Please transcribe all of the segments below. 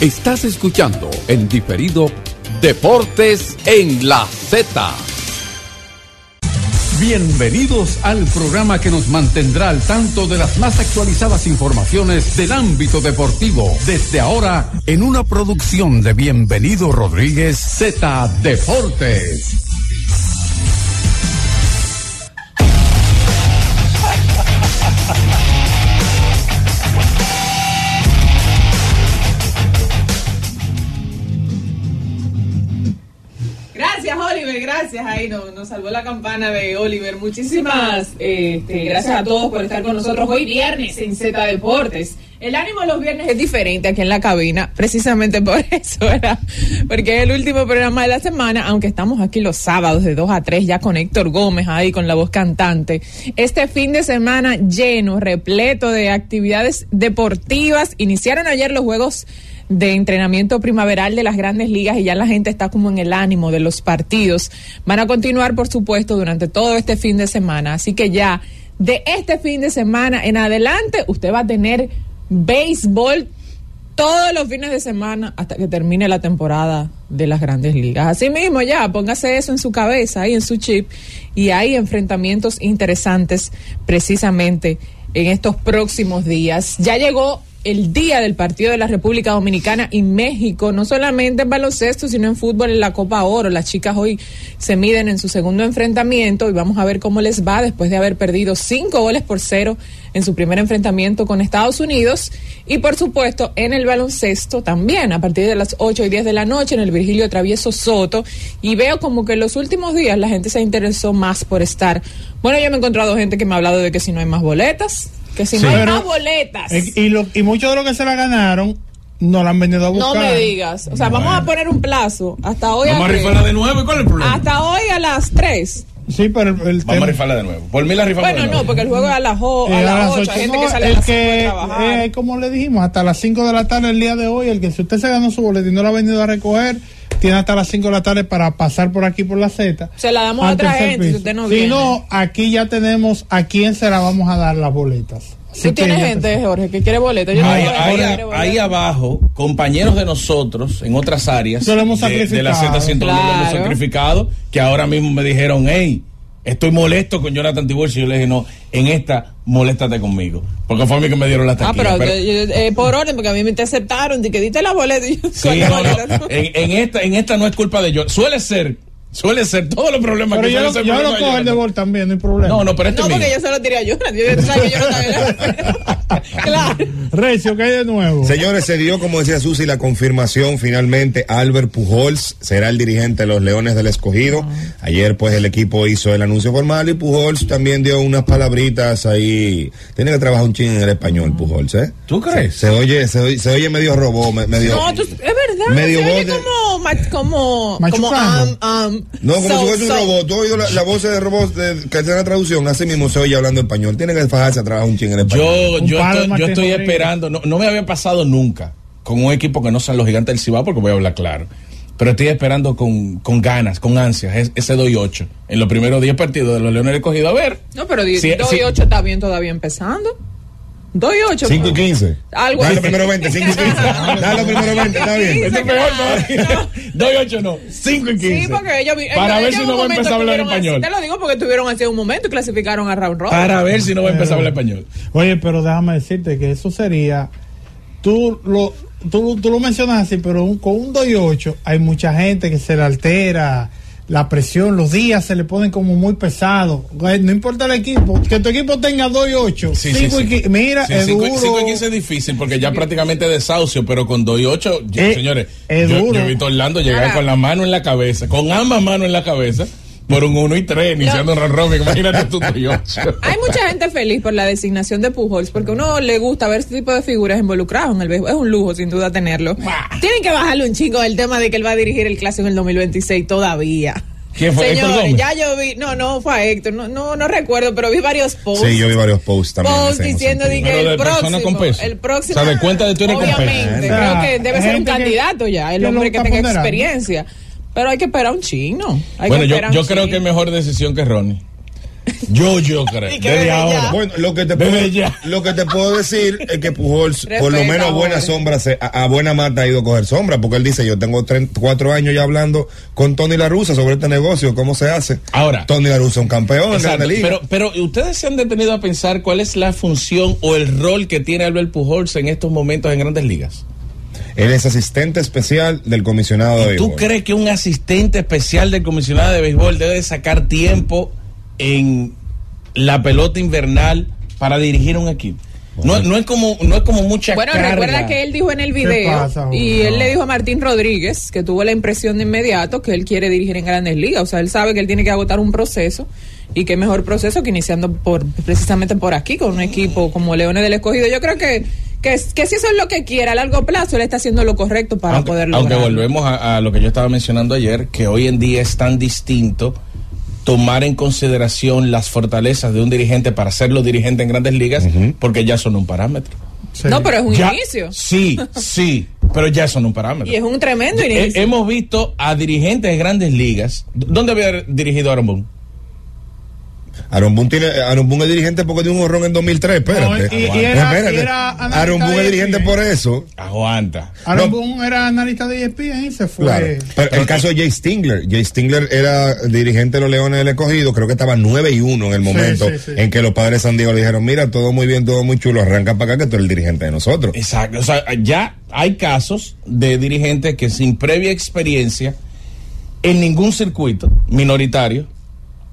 Estás escuchando en diferido Deportes en la Z. Bienvenidos al programa que nos mantendrá al tanto de las más actualizadas informaciones del ámbito deportivo. Desde ahora, en una producción de Bienvenido Rodríguez Z Deportes. Gracias. Ahí nos, nos salvó la campana de Oliver. Muchísimas este, gracias a todos por estar con nosotros hoy viernes en Z Deportes. El ánimo de los viernes es diferente aquí en la cabina, precisamente por eso, ¿verdad? Porque es el último programa de la semana, aunque estamos aquí los sábados de 2 a 3 ya con Héctor Gómez ahí con la voz cantante. Este fin de semana lleno, repleto de actividades deportivas. Iniciaron ayer los Juegos de entrenamiento primaveral de las grandes ligas y ya la gente está como en el ánimo de los partidos. Van a continuar, por supuesto, durante todo este fin de semana. Así que ya de este fin de semana en adelante, usted va a tener béisbol todos los fines de semana hasta que termine la temporada de las grandes ligas. Así mismo, ya, póngase eso en su cabeza, ahí en su chip, y hay enfrentamientos interesantes precisamente en estos próximos días. Ya llegó el día del partido de la República Dominicana y México, no solamente en baloncesto, sino en fútbol en la Copa Oro. Las chicas hoy se miden en su segundo enfrentamiento y vamos a ver cómo les va después de haber perdido cinco goles por cero en su primer enfrentamiento con Estados Unidos. Y por supuesto, en el baloncesto también, a partir de las 8 y 10 de la noche, en el Virgilio Travieso Soto. Y veo como que en los últimos días la gente se interesó más por estar. Bueno, yo me he encontrado gente que me ha hablado de que si no hay más boletas, que si no hay Pero- más boletas. Y, lo- y muchos de los que se la ganaron no la han venido a No buscar. me digas. O sea, vamos a poner un plazo. Hasta hoy. Vamos a qué? rifarla de nuevo. ¿Y cuál es el problema? Hasta hoy a las 3. Sí, pero el, el Vamos a rifarla de nuevo. Por mí la rifamos Bueno, de nuevo. no, porque el juego es a las, o- eh, a a las las 8. ocho. Hay gente No, que sale a el las 5 que, de trabajar. eh, como le dijimos, hasta las 5 de la tarde el día de hoy, el que si usted se ganó su boleto y no lo ha venido a recoger, tiene hasta las 5 de la tarde para pasar por aquí por la Z. Se la damos a otra gente si usted no Si viene. no, aquí ya tenemos a quién se la vamos a dar las boletas. Así Tú tienes gente. Jorge, que quiere boleto. Yo Ahí, no tengo ahí- boleto. ahí abajo, compañeros de nosotros en otras áreas Eso lo hemos de, de la sacrificado. Z101 lo hemos sacrificado, que ahora mismo me dijeron, hey, estoy molesto con Jonathan Tiburcio. Y yo le dije, no, en esta, moléstate conmigo. Porque fue a mí que me dieron la Ah, taquilla. pero, pero- yo- yo- eh, por orden, porque a mí me te aceptaron, de que diste la boleta. y yo, sí, ¿cuál no, no, en, en esta, en esta no es culpa de yo. Suele ser, suele ser todos los problemas Pero que yo, lo- yo lo cojo el de gol también, no hay problema. No, no, pero este No, mío. porque yo solo tiré a Jonathan. Yo, sabes que yo no Claro. Recio, ¿qué hay de nuevo? Señores, se dio, como decía Susi, la confirmación finalmente. Albert Pujols será el dirigente de los Leones del Escogido. Ayer, pues, el equipo hizo el anuncio formal y Pujols también dio unas palabritas ahí. Tiene que trabajar un ching en el español, Pujols, ¿eh? ¿Tú crees? Se oye, se oye, se oye medio me- medio. No, tú- es verdad. Medio se oye como, como, um, um, No, como so- si fuese un robot. Tú has oído la, la voz de robot de, que hace la traducción. Así mismo se oye hablando español. Tiene que fajarse a trabajar un ching en español. Yo, yo, estoy, yo estoy esperando, no, no me había pasado nunca con un equipo que no sean los gigantes del Cibao, porque voy a hablar claro. Pero estoy esperando con, con ganas, con ansias, es- ese doy 8 en los primeros 10 partidos de los Leones del Cogido. A ver. No, pero 2 Sí, y sí. 8 está bien todavía empezando. 2 y 8. 5 y 15. Algo Dale así. primero 20, 5 y 15. Dale primero 20, está bien. Es peor todavía. Doy 8 no, 5 y 15. Sí, porque ellos, Para ver si no va a empezar a hablar español. así. Te lo digo porque estuvieron hace un momento y clasificaron a round robin. Para ver si no va a empezar a hablar español. Oye, pero déjame decirte que eso sería. Tú lo, tú, tú lo mencionas así, pero un- con un 2 y 8 hay mucha gente que se le altera la presión, los días se le ponen como muy pesados. Güey, No importa el equipo, que tu equipo tenga 2 y 8. Sí, sí, Mira, Sí, es cinco, y- duro. cinco y 15 es difícil porque ya prácticamente desahucio, pero con 2 y 8, Eh, señores, es yo, duro. yo he visto Orlando llegar con la mano en la cabeza, con ambas manos en la cabeza, por un 1 y 3, iniciando un round robin. Imagínate tú 2 y 8. Hay mucha gente feliz por la designación de Pujols porque a uno le gusta ver este tipo de figuras involucradas en el béisbol. Es un lujo, sin duda, tenerlo. Tienen que bajarle un chingo el tema de que él va a dirigir el clásico en el 2026 todavía. ¿Quién fue? ¿Héctor Señores, ya yo vi, no, no fue a Héctor, no, no, no recuerdo, pero vi varios posts. Sí, yo vi varios posts también. en Posts diciendo de que el próximo, con peso. el próximo, O sea, de cuenta de tú eres con peso. obviamente, O sea, creo que debe ser un candidato ya, el hombre que tenga ponderando. Pero hay que esperar un chino. Hay Bueno, que yo, esperar yo creo que es mejor decisión que Ronnie. Yo, yo creo. Desde desde ahora. Bueno, lo que, te puedo, lo que te puedo decir es que Pujols, por lo menos a buena sombra, se- a, a buena mata ha ido a coger sombra, porque él dice, yo tengo tre- cuatro años ya hablando con Tony La Russa sobre este negocio, cómo se hace. Ahora. Tony La Russa es un campeón Exacto, Grande Liga. pero, pero ustedes se han detenido a pensar cuál es la función o el rol que tiene Albert Pujols en estos momentos en grandes ligas. Él es asistente especial del comisionado de ¿Tú béisbol. crees que un asistente especial del comisionado de béisbol debe sacar tiempo en la pelota invernal para dirigir un equipo? No, no es como no es como mucha Bueno, carga. recuerda que él dijo en el video pasa, y él le dijo a Martín Rodríguez que tuvo la impresión de inmediato que él quiere dirigir en Grandes Ligas, o sea, él sabe que él tiene que agotar un proceso y qué mejor proceso que iniciando por precisamente por aquí con un equipo como Leones del Escogido. Yo creo que que, que si eso es lo que quiere a largo plazo, él está haciendo lo correcto para aunque, poder aunque volvemos a, a lo que yo estaba mencionando ayer, que hoy en día es tan distinto tomar en consideración las fortalezas de un dirigente para hacerlo dirigente en grandes ligas, porque ya son un parámetro. Sí. No, pero es un Ya- inicio. Sí, sí, pero ya son un parámetro. Y es un tremendo He- inicio. hemos visto a dirigentes de grandes ligas. ¿Dónde había dirigido Aaron Boone? Aaron Boone, tiene, Aaron Boone es dirigente porque dio un horrón en 2003, espérate. No, y- y era- Espérate. y era analista Aaron Boone es dirigente ESPN. por eso. Aguanta. Aaron No. Boone era analista de E ESPN y se fue. Claro. Pero el caso de Jay Stingler. Jay Stingler era dirigente de los Leones del Escogido. Creo que estaba 9 y 1 en el momento sí, sí. en que los padres de San Diego le dijeron: Mira, todo muy bien, todo muy chulo. Arranca para acá que tú eres el dirigente de nosotros. Exacto. O sea, ya hay casos de dirigentes que sin previa experiencia en ningún circuito minoritario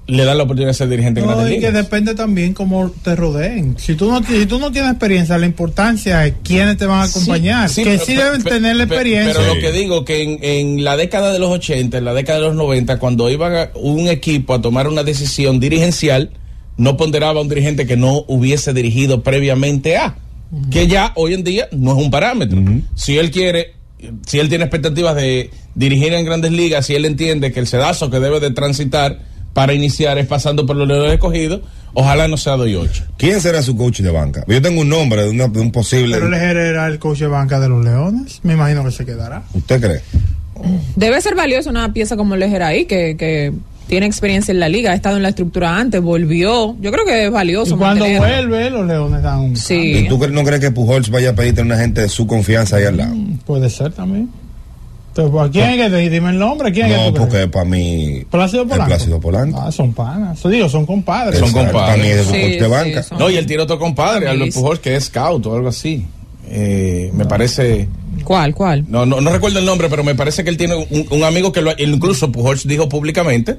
le dan la oportunidad de ser dirigente en No, grandes y que ligas. depende también cómo te rodeen. Si tú no, si tú no tienes experiencia, la importancia es quiénes te van a acompañar. Sí, que sí, sí pero- deben pero- tener la pero- experiencia. Pero Sí. lo que digo que en, en la década de los 80, en la década de los 90, cuando iba un equipo a tomar una decisión dirigencial, no ponderaba a un dirigente que no hubiese dirigido previamente a, que ya hoy en día no es un parámetro. Si él quiere, si él tiene expectativas de dirigir en grandes ligas, si él entiende que el sedazo que debe de transitar para iniciar es pasando por los leones escogidos, ojalá no sea doy 8. ¿Quién será su coach de banca? Yo tengo un nombre de, una- de un posible. Pero él era el coach de banca de los Leones. Me imagino que se quedará. ¿Usted cree? Debe ser valioso una pieza como Lejer ahí, que, que tiene experiencia en la liga, ha estado en la estructura antes, volvió. Yo creo que es valioso. Y cuando vuelve, los Leones dan un. Sí. ¿Y tú no crees que Pujols vaya a pedirte a una gente de su confianza ahí al lado? cambio. Puede ser también. Entonces, ¿pues, ¿quién es que te dime el nombre? ¿Quién es que No, tú porque para mí. Plácido Polanco. Plácido Polanco. Ah, son panas. Digo, son compadres. Son compadres. Para mí es de su Sí, coach de sí, banca. son- No, y él tiene otro compadre, Albert Amazing. Pujols, que es scout o algo así. Eh, me parece. ¿Cuál, cuál? No, no, no recuerdo el nombre, pero me parece que él tiene un, un amigo que lo, incluso Pujols dijo públicamente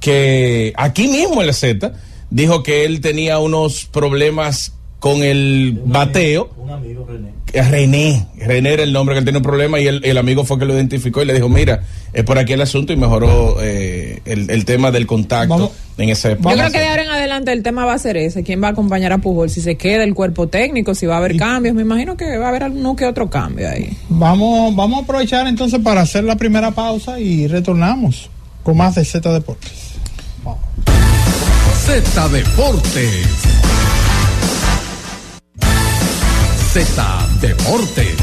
que aquí mismo en la Z dijo que él tenía unos problemas con el bateo. Un amigo, René. René, René era el nombre que él tenía un problema y el, el amigo fue que lo identificó y le dijo, mira, es por aquí el asunto y mejoró eh, el, el tema del contacto Vamos- en ese Yo creo que de ahora en adelante el tema va a ser ese. ¿Quién va a acompañar a Pujol? Si se queda el cuerpo técnico, si va a haber cambios. Me imagino que va a haber alguno que otro cambio ahí. Vamos, vamos a aprovechar entonces para hacer la primera pausa y retornamos con más de Z Deportes. Z Deportes. Z Deportes.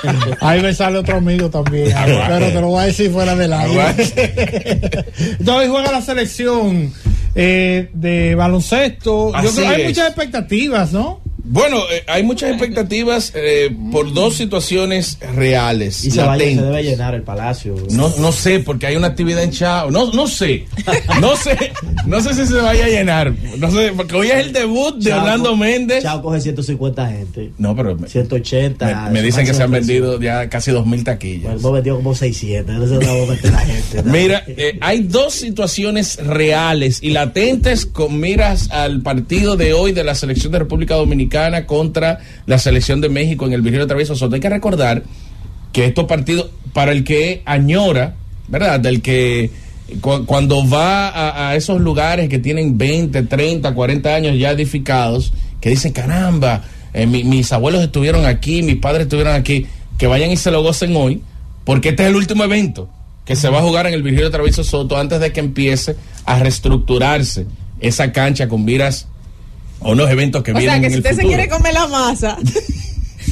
Ahí me sale otro amigo también, pero te lo voy a decir fuera del aire. Entonces hoy juega la selección eh, de baloncesto. Yo creo que hay muchas expectativas, ¿no? Bueno, eh, hay muchas expectativas eh, por dos situaciones reales. Y se, vaya- se debe llenar el palacio. No, no sé, porque hay una actividad en Chao. No, no sé. No sé. No sé si se vaya a llenar. No sé, porque hoy es el debut de Chao Orlando Méndez. Chao coge 150 gente. No, pero me, 180. me- me dicen que se han vendido ya casi dos mil presión. taquillas. Hemos vendido como 600. Entonces no a meter la gente. ¿no? Mira, eh, hay dos situaciones reales y latentes con miras al partido de hoy de la selección de República Dominicana contra la selección de México en el Virgilio Travieso Soto. Hay que recordar que estos partidos, para el que añora, ¿verdad? Del que cu- cuando va a, esos lugares que tienen 20, 30, 40 años ya edificados, que dicen, caramba, eh, mi- mis abuelos estuvieron aquí, mis padres estuvieron aquí, que vayan y se lo gocen hoy, porque este es el último evento que se va a jugar en el Virgilio Travieso Soto antes de que empiece a reestructurarse esa cancha con miras a unos eventos que O sea, vienen que en si el usted se quiere comer la masa,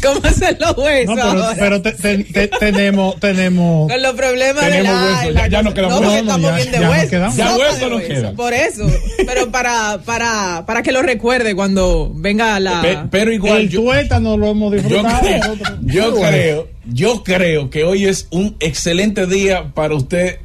¿Cómo hacen los huesos? No, pero, ahora? pero te- te- te- tenemos, tenemos. Con los problemas de la hueso, ya- ya no quedamos- No, no, ya- bien de ya no hueso. quedamos. Ya Sopa hueso de no queda. Por eso. Pero para, para, para que lo recuerde cuando venga la. Pe- pero igual el yo, tuétano lo hemos yo disfrutado. creo, nosotros. yo creo, yo creo que hoy es un excelente día para usted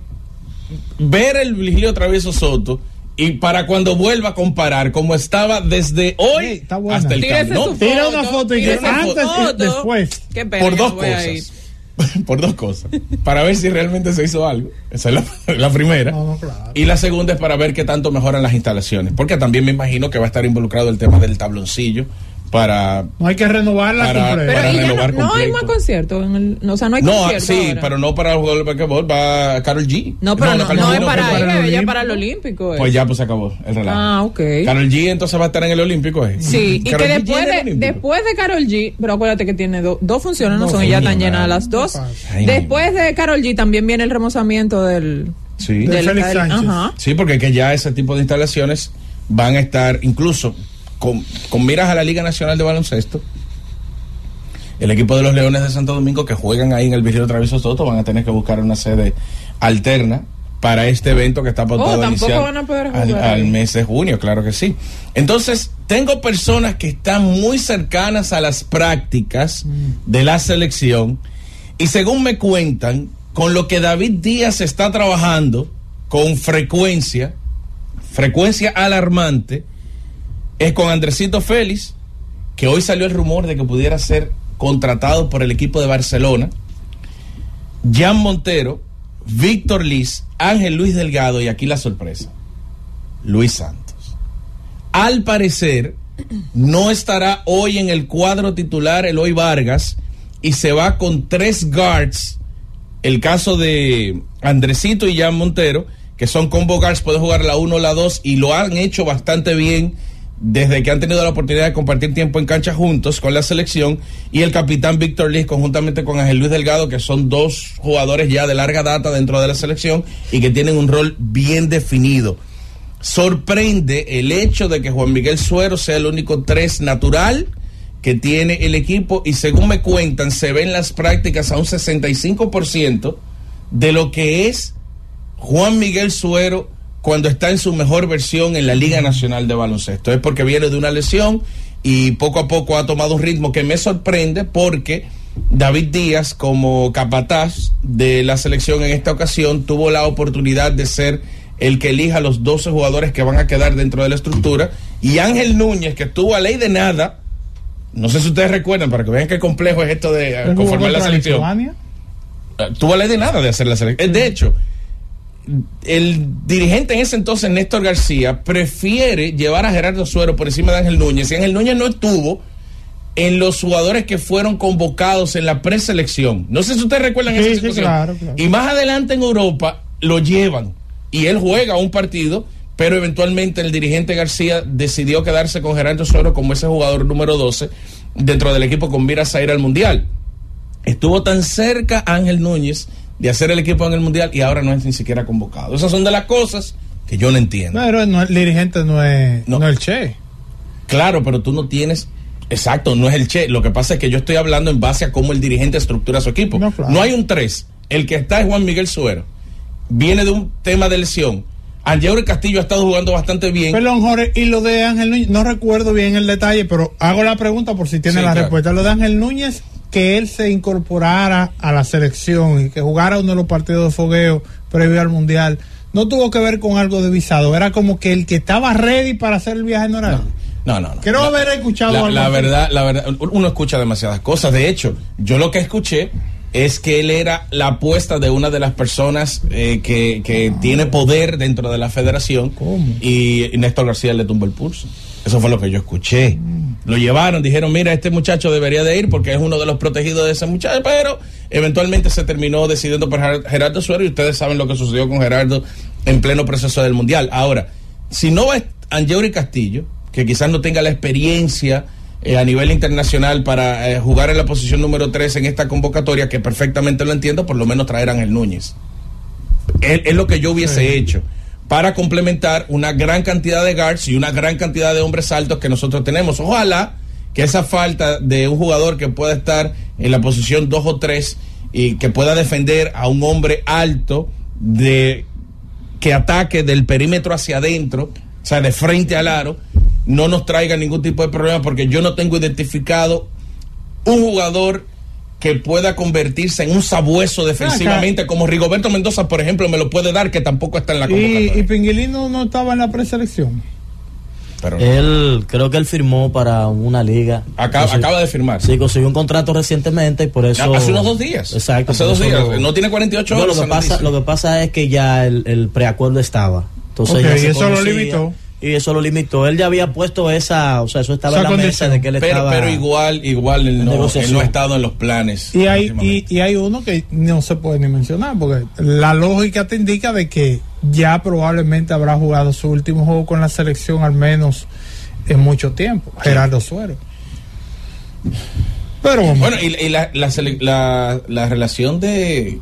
ver el Vigilio Travieso Soto y para cuando vuelva a comparar como estaba desde hoy Ey, está buena. hasta el Tírese cambio. No, Tira una foto y antes y después. Qué pena, por dos cosas. por dos cosas. Para ver si realmente se hizo algo. Esa es la, la primera. No, no, claro. Y la segunda es para ver qué tanto mejoran las instalaciones. Porque también me imagino que va a estar involucrado el tema del tabloncillo para... No hay que renovarla Para- completa. Ya no, renovar no hay más conciertos. en el- no, o sea, no hay No, conciertos. sí, ahora. pero no para el jugador de basquetbol, va Carol G. No, pero no, Karol no G es para, para el ella, es Olímpico. para el Olímpico. eh. Pues ya pues se acabó el relajo. Ah, ok. Carol G entonces va a estar en el Olímpico. ¿eh? Sí, y Karol que después el de, después de Carol G, pero acuérdate que tiene do- dos funciones, no son, y ya están llenas las dos. Ay, Después de Carol G también viene el remozamiento del... Sí. De Félix del- Sánchez. Ajá. Sí, porque que ya ese tipo de instalaciones van a estar incluso con, con miras a la Liga Nacional de Baloncesto. El equipo de los Leones de Santo Domingo que juegan ahí en el Virgilio Travieso Soto van a tener que buscar una sede alterna para este evento que está pautado Oh, a tampoco iniciar van a poder al, jugar al ahí. mes de junio, claro que sí. Entonces, tengo personas que están muy cercanas a las prácticas de la selección y según me cuentan, con lo que David Díaz está trabajando con frecuencia, frecuencia alarmante, es con Andresito Félix, que hoy salió el rumor de que pudiera ser contratado por el equipo de Barcelona, Jan Montero, Víctor Liz, Ángel Luis Delgado y aquí la sorpresa, Luis Santos. Al parecer, no estará hoy en el cuadro titular Eloy Vargas y se va con tres guards. El caso de Andresito y Jan Montero, que son combo guards, puede jugar la 1 o la 2 y lo han hecho bastante bien desde que han tenido la oportunidad de compartir tiempo en cancha juntos con la selección y el capitán Víctor Liz conjuntamente con Ángel Luis Delgado que son dos jugadores ya de larga data dentro de la selección y que tienen un rol bien definido. Sorprende el hecho de que Juan Miguel Suero sea el único tres natural que tiene el equipo y según me cuentan se ven las prácticas a un 65% de lo que es Juan Miguel Suero cuando está en su mejor versión en la Liga Nacional de Baloncesto. Es porque viene de una lesión y poco a poco ha tomado un ritmo que me sorprende porque David Díaz, como capataz de la selección en esta ocasión, tuvo la oportunidad de ser el que elija los 12 jugadores que van a quedar dentro de la estructura. Y Ángel Núñez, que estuvo a ley de nada, no sé si ustedes recuerdan, para que vean qué complejo es esto de eh, conformar la selección. Eh, tuvo la ley de nada de hacer la selección. De hecho, el dirigente en ese entonces, Néstor García, prefiere llevar a Gerardo Suero por encima de Ángel Núñez. Y Ángel Núñez no estuvo en los jugadores que fueron convocados en la preselección. No sé si ustedes recuerdan Sí, esa sí, situación. claro, claro. Y más adelante en Europa lo llevan y él juega un partido, pero eventualmente el dirigente García decidió quedarse con Gerardo Suero como ese jugador número 12 dentro del equipo con miras a ir al Mundial. Estuvo tan cerca Ángel Núñez de hacer el equipo en el Mundial y ahora no es ni siquiera convocado. Esas son de las cosas que yo no entiendo. Pero no, el dirigente no es, No. no. es el Che. Claro, pero tú no tienes. Exacto, no es el Che. Lo que pasa es que yo estoy hablando en base a cómo el dirigente estructura su equipo. No, claro. hay un 3. El que está es Juan Miguel Suero. Viene de un tema de lesión. Angeuro Castillo ha estado jugando bastante bien. Perdón, Jorge, y lo de Ángel Núñez, no recuerdo bien el detalle, pero hago la pregunta por si tiene Sí, la claro. respuesta. Lo de Ángel Núñez, que él se incorporara a la selección y que jugara uno de los partidos de fogueo previo al Mundial, no tuvo que ver con algo de visado. Era como que el que estaba ready para hacer el viaje no era. No, no, no. Quiero La- haber escuchado la, algo la verdad, la verdad, uno escucha demasiadas cosas. De hecho, yo lo que escuché es que él era la apuesta de una de las personas eh, que, que tiene poder dentro de la federación ¿Cómo? y Néstor García le tumbó el pulso. Eso fue lo que yo escuché. Lo llevaron, dijeron, mira, este muchacho debería de ir porque es uno de los protegidos de ese muchacho, pero eventualmente se terminó decidiendo por Ger- Gerardo Suero y ustedes saben lo que sucedió con Gerardo en pleno proceso del Mundial. Ahora, si no va Angeuri Castillo, que quizás no tenga la experiencia eh, a nivel internacional para eh, jugar en la posición número 3 en esta convocatoria, que perfectamente lo entiendo, por lo menos traer a Ángel Núñez. Es, es lo que yo hubiese hecho para complementar una gran cantidad de guards y una gran cantidad de hombres altos que nosotros tenemos. Ojalá que esa falta de un jugador que pueda estar en la posición 2 o 3 y que pueda defender a un hombre alto de que ataque del perímetro hacia adentro, o sea, de frente al aro, no nos traiga ningún tipo de problema porque yo no tengo identificado un jugador que pueda convertirse en un sabueso defensivamente, como Rigoberto Mendoza, por ejemplo, me lo puede dar, que tampoco está en la Y, convocatoria. y Pinguilín no estaba en la preselección. Pero Él creo que él firmó para una liga. acaba, Consiguió- acaba de firmar. Sí, consiguió un contrato recientemente y por eso. Hace unos dos días. Exacto. Hace dos días. lo- No tiene 48 No, horas. lo que pasa, lo que pasa es que ya el, el preacuerdo estaba. Entonces Ok, ya se y eso lo limitó. Y eso lo limitó. Él ya había puesto esa, o sea, eso estaba en la mesa de que él pero, estaba. pero igual, igual él no, él no ha estado en los planes. Y hay, y, últimamente. y hay uno que no se puede ni mencionar, porque la lógica te indica de que ya probablemente habrá jugado su último juego con la selección al menos en mucho tiempo, Gerardo Suero. Pero. Bueno, y, y la, la, la- la relación de,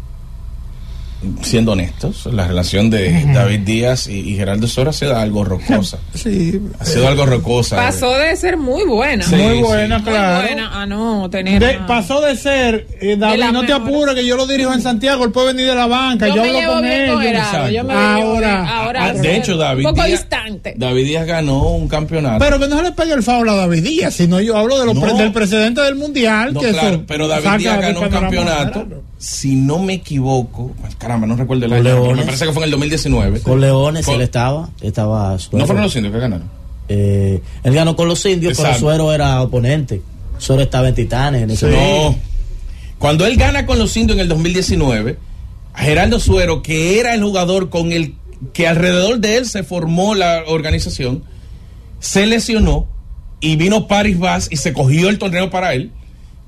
siendo honestos, la relación de David Díaz y, y Gerardo Sora ha sido algo rocosa. sí, Ha sido algo rocosa. Pasó de ser muy buena. Sí, muy sí. buena, Muy claro. buena a no tener. De- pasó de ser, eh, David, no te apures, que yo lo dirijo en Santiago, él puede venir de la banca, yo, yo me hablo llevo con bien él. con yo- Gerardo. Yo me Ahora-. Ahora Ah, de hecho, David Un poco Díaz, distante. David Díaz ganó un campeonato. Pero que no se le pegue el favor a David Díaz, sino yo hablo de los No. pre- del presidente del mundial. No, que claro, eso pero David Díaz ganó un campeonato. Gerardo. Si no me equivoco, pues, caramba, no recuerdo el año, me parece que fue en el 2019. Con Leones Con- él estaba. Estaba No Suero. fueron los indios que ganaron. Eh, él ganó con los indios, Exacto. pero Suero era oponente. Suero estaba en Titanes en ese No. Cuando él gana con los indios en el 2019, a Geraldo Suero, que era el jugador con el que alrededor de él se formó la organización, se lesionó y vino Paris Vaz y se cogió el torneo para él.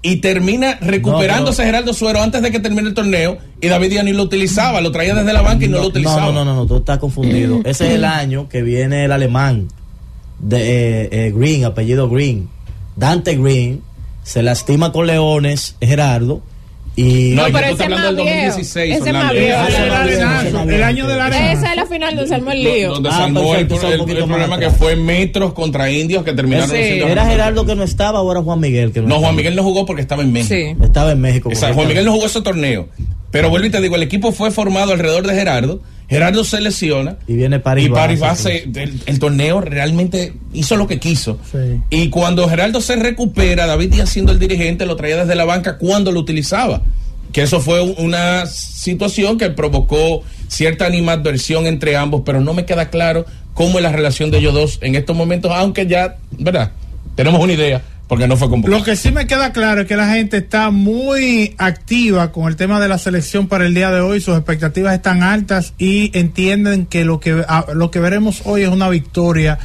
Y termina recuperándose pero- Geraldo Suero antes de que termine el torneo. Y David Díaz ni lo utilizaba, lo traía desde la banca y no, lo utilizaba. No, no, no, no, tú estás confundido. Ese es el año que viene el alemán de eh, eh, Green, apellido Green. Dante Green se lastima con Leones, Gerardo. Y No, pero ese del más viejo. 2016. Ese más viejo. Ese es el año del arenazo. Esa es la final donde se armó el lío. Donde Ah, se armó el, problema que fue metros contra indios que terminaron era Gerardo que no estaba o era Juan Miguel que no, No, Juan? Miguel no jugó porque estaba en México. Sí. Estaba en México. O sea, Juan. Miguel no jugó ese torneo. Pero vuelvo y te digo, el equipo fue formado alrededor de Gerardo. Gerardo se lesiona. Y viene Paris y Vaz se- el, el torneo realmente hizo lo que quiso. Sí. Y cuando Gerardo se recupera, David Díaz siendo el dirigente, lo traía desde la banca cuando lo utilizaba. Que eso fue un- una situación que provocó cierta animadversión entre ambos, pero no me queda claro cómo es la relación de ellos dos en estos momentos, aunque ya, ¿verdad? Tenemos una idea, porque no fue convocado. Lo que sí me queda claro es que la gente está muy activa con el tema de la selección para el día de hoy, sus expectativas están altas y entienden que lo que a- lo que veremos hoy es una victoria.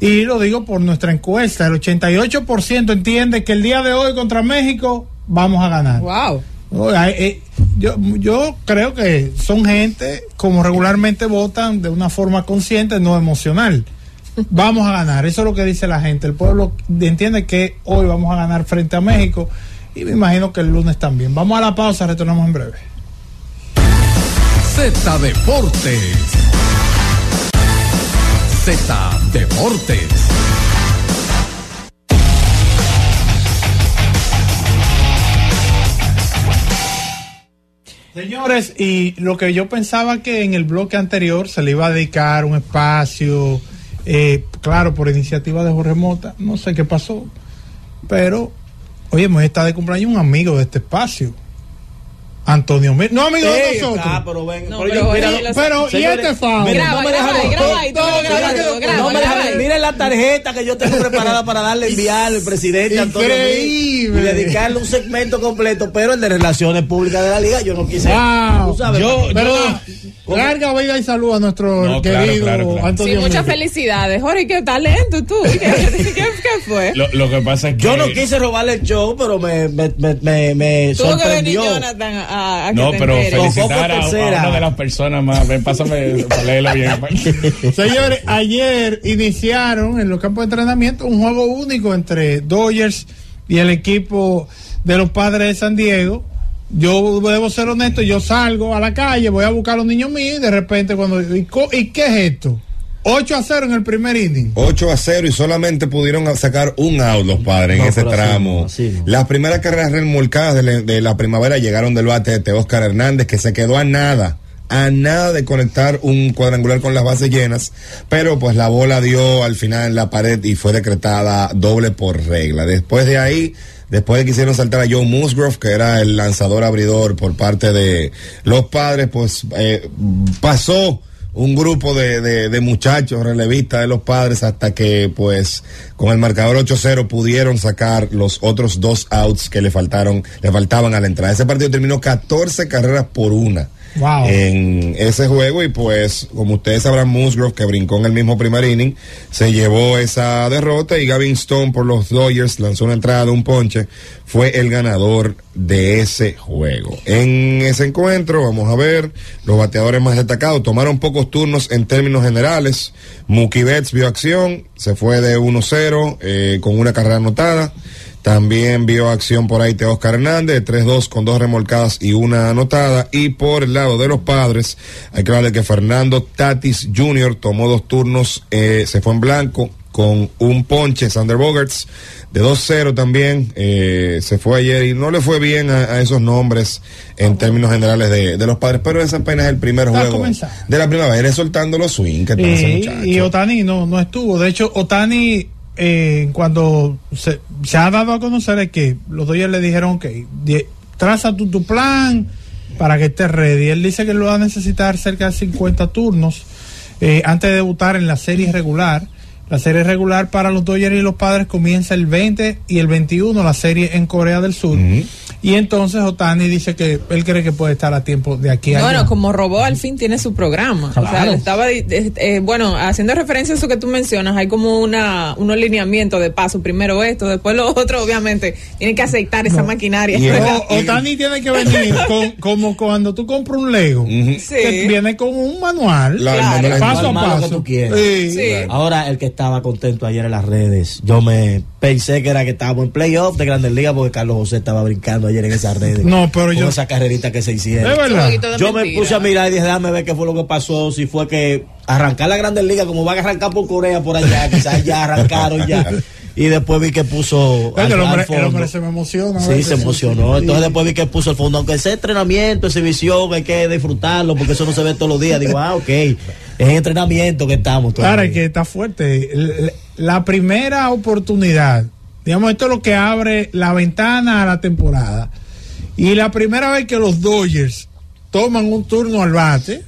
Y lo digo por nuestra encuesta, el 88% entiende que el día de hoy contra México vamos a ganar. Wow. Hay- eh, yo, yo creo que son gente como regularmente votan de una forma consciente, no emocional. Vamos a ganar, eso es lo que dice la gente. El pueblo entiende que hoy vamos a ganar frente a México y me imagino que el lunes también. Vamos a la pausa, retornamos en breve. Z Deportes. Z Deportes. Señores, y lo que yo pensaba que en el bloque anterior se le iba a dedicar un espacio, eh, claro, por iniciativa de Jorge Mota, no sé qué pasó, pero, oye, hoy está de cumpleaños un amigo de este espacio, Antonio Mir, no amigo de nosotros. ah, pero ven, No, pero yo- mira, los- pero, ¿y este no me me ahí. Miren la tarjeta que yo tengo preparada para darle enviar al presidente Antonio Increíble. y dedicarle un segmento completo, pero el de relaciones públicas de la liga yo no quise. Wow. Tú sabes, Yo- Pero, ¿Cómo? larga vida y salud a nuestro No, claro, querido claro, claro. Sí, Antonio muchas Mir. felicidades. Jorge, qué talento tú. ¿Qué, qué, qué fue? Lo, lo que pasa es que. Yo no quise robarle el show, pero me, me, me, me, me Tuvo que venir sorprendió. Jonathan a, a que No, pero felicitar a, una de las personas más. Ven, pásame para leerlo bien. Señores, ayer iniciaron en los campos de entrenamiento un juego único entre Dodgers y el equipo de los padres de San Diego. Yo debo ser honesto, yo salgo a la calle, voy a buscar a los niños míos y de repente cuando... ¿Y, co- ¿y qué es esto? 8 a 0 en el primer inning. 8 a 0 y solamente pudieron sacar un out los padres en ese así tramo. no, así no. Las primeras carreras remolcadas de la, de la primavera llegaron del bate de Oscar Hernández, que se quedó a nada, a nada de conectar un cuadrangular con las bases llenas, pero pues la bola dio al final en la pared y fue decretada doble por regla. Después de ahí, después de que hicieron saltar a Joe Musgrove, que era el lanzador abridor por parte de los padres, pues eh, pasó un grupo de, de, de muchachos relevistas de los padres hasta que pues con el marcador 8-0 pudieron sacar los otros dos outs que le faltaron, le faltaban a la entrada. Ese partido terminó 14 carreras por una. Wow. En ese juego y pues como ustedes sabrán Musgrove que brincó en el mismo primer inning se llevó esa derrota y Gavin Stone por los Dodgers lanzó una entrada de un ponche fue el ganador de ese juego. En ese encuentro, vamos a ver, los bateadores más destacados tomaron pocos turnos en términos generales. Mookie Betts vio acción, se fue de 1-0 eh, con una carrera anotada. También vio acción por ahí Oscar Hernández, 3-2 con dos remolcadas y una anotada. Y por el lado de los padres, hay que hablar de que Fernando Tatis Jr. tomó dos turnos, eh, se fue en blanco con un ponche, Sander Bogarts, de 2-0 también, eh, se fue ayer y no le fue bien a, a esos nombres en términos generales de, de los padres, pero ese apenas es el primer Está juego de la primavera, soltando los swing que están y Otani no, no estuvo. De hecho, Otani, eh, cuando se, ha dado a conocer es que los Dodgers le dijeron, ok, die- traza tu, tu plan para que estés ready. Él dice que lo va a necesitar cerca de 50 turnos eh, antes de debutar en la serie regular. La serie regular para los Dodgers y los padres comienza el 20 y el 21, la serie en Corea del Sur. Y entonces Otani dice que él cree que puede estar a tiempo de aquí a Bueno, allá. como robó al fin tiene su programa. O sea, estaba, eh, eh, bueno, haciendo referencia a eso que tú mencionas, hay como una, unos lineamientos de paso. Primero esto, después lo otro, obviamente. Tienen que aceitar esa maquinaria. Otani tiene que venir con- como cuando tú compras un Lego. Sí. que viene con un manual. La- Claro. la- paso a Armar lo que paso. tú quieras. Sí. Sí. Ahora, el que estaba contento ayer en las redes, yo me pensé que era que estábamos en playoff de Grandes Ligas porque Carlos José estaba brincando ayer en esas redes. No, pero con yo- esa carrerita que se hicieron. Verdad. Yo me mentira. puse a mirar y dije, déjame ver qué fue lo que pasó. Si fue que arrancar la Grandes Ligas, como van a arrancar por Corea por allá, quizás ya arrancaron ya. Y después vi que puso. El hombre, al fondo. el hombre se me emociona. Sí, se emocionó. Sí. Entonces después vi que puso el fondo, aunque sea entrenamiento, exhibición, hay que disfrutarlo porque eso no se ve todos los días. Digo, ah, ok, es en entrenamiento que estamos. Claro, es que está fuerte. La primera oportunidad, digamos, esto es lo que abre la ventana a la temporada. Y la primera vez que los Dodgers toman un turno al bate,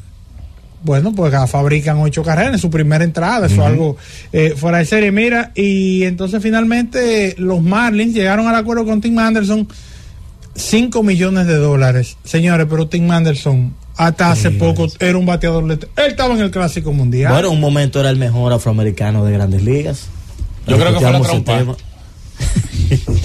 bueno, pues fabrican ocho carreras en su primera entrada, eso es algo eh, fuera de serie. Mira, y entonces finalmente los Marlins llegaron al acuerdo con Tim Anderson, 5 millones de dólares. Señores, pero Tim Anderson hasta hace poco era un bateador letal. Él estaba en el Clásico Mundial. Bueno, un momento era el mejor afroamericano de grandes ligas. Yo creo que fue la trompa.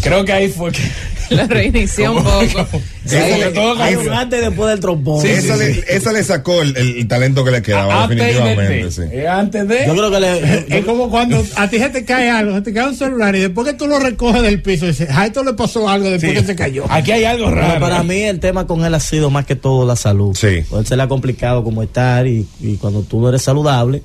Creo que ahí fue que. La reinició un poco. Sí, cambió. Antes y después del trombón. Sí, esa, le, esa le sacó el, el talento que le quedaba, Antes definitivamente. de. sí. eh, Antes de. Yo creo que le. Es como cuando a ti se te cae algo, se te cae un celular y después que tú lo recoges del piso y dices, a esto le pasó algo después Sí. que se cayó. Aquí hay algo Pero raro. para mí el tema con él ha sido más que todo la salud. Sí. Pues se le ha complicado como estar y, y cuando tú no eres saludable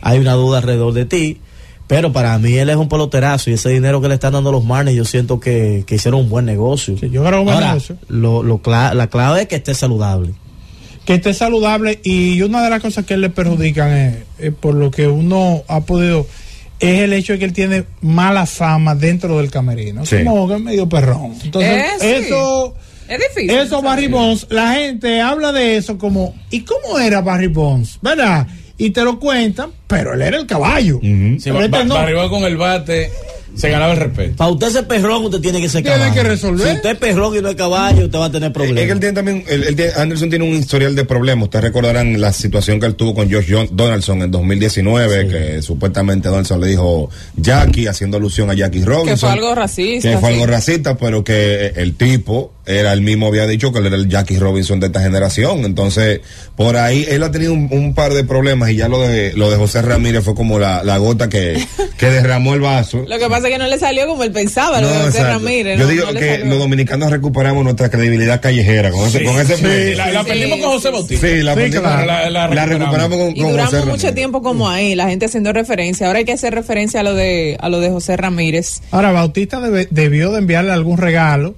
hay una duda alrededor de ti. Pero para mí él es un peloterazo y ese dinero que le están dando los Marlins yo siento que, que hicieron un buen negocio. Sí, yo creo que un buen Ahora, negocio. Lo, lo cla- la clave es que esté saludable. Que esté saludable y una de las cosas que él le perjudican es, es por lo que uno ha podido es el hecho de que él tiene mala fama dentro del camerino. Sí. Como que es medio perrón. Entonces, Eh, sí. eso Es difícil. Eso, Barry Bonds, la gente habla de eso como, ¿y cómo era Barry Bonds? ¿Verdad? Y te lo cuentan, pero él era el caballo. Sí, ba- ba- no. Barribó con el bate, se ganaba el respeto. Para usted ser perrón, usted tiene que ser Tiene caballo. que resolver. Si usted es perrón y no es caballo, usted va a tener Es que él problemas. tiene también, él- él tiene- Anderson tiene un historial de problemas. Ustedes recordarán la situación que él tuvo con Josh John- Donaldson en 2019, que supuestamente Donaldson le dijo Jackie, haciendo alusión a Jackie Robinson. Que fue algo racista. Que fue sí. algo racista, pero que el tipo era el mismo había dicho que él era el Jackie Robinson de esta generación. Entonces, por ahí él ha tenido un, un par de problemas y ya lo de lo de José Ramírez fue como la, la gota que, que derramó el vaso. Lo que pasa es que no le salió como él pensaba, lo de José exacto. Ramírez. Yo no- digo no que los dominicanos recuperamos nuestra credibilidad callejera con ese, con ese premio. la, la Sí, perdimos con sí, José sí. Bautista. Sí, la, Sí, perdimos, claro. la, La la recuperamos con, Y duramos José mucho Ramírez. tiempo como ahí, la gente haciendo referencia. Ahora hay que hacer referencia a lo de a lo de José Ramírez. Ahora, Bautista debe- debió de enviarle algún regalo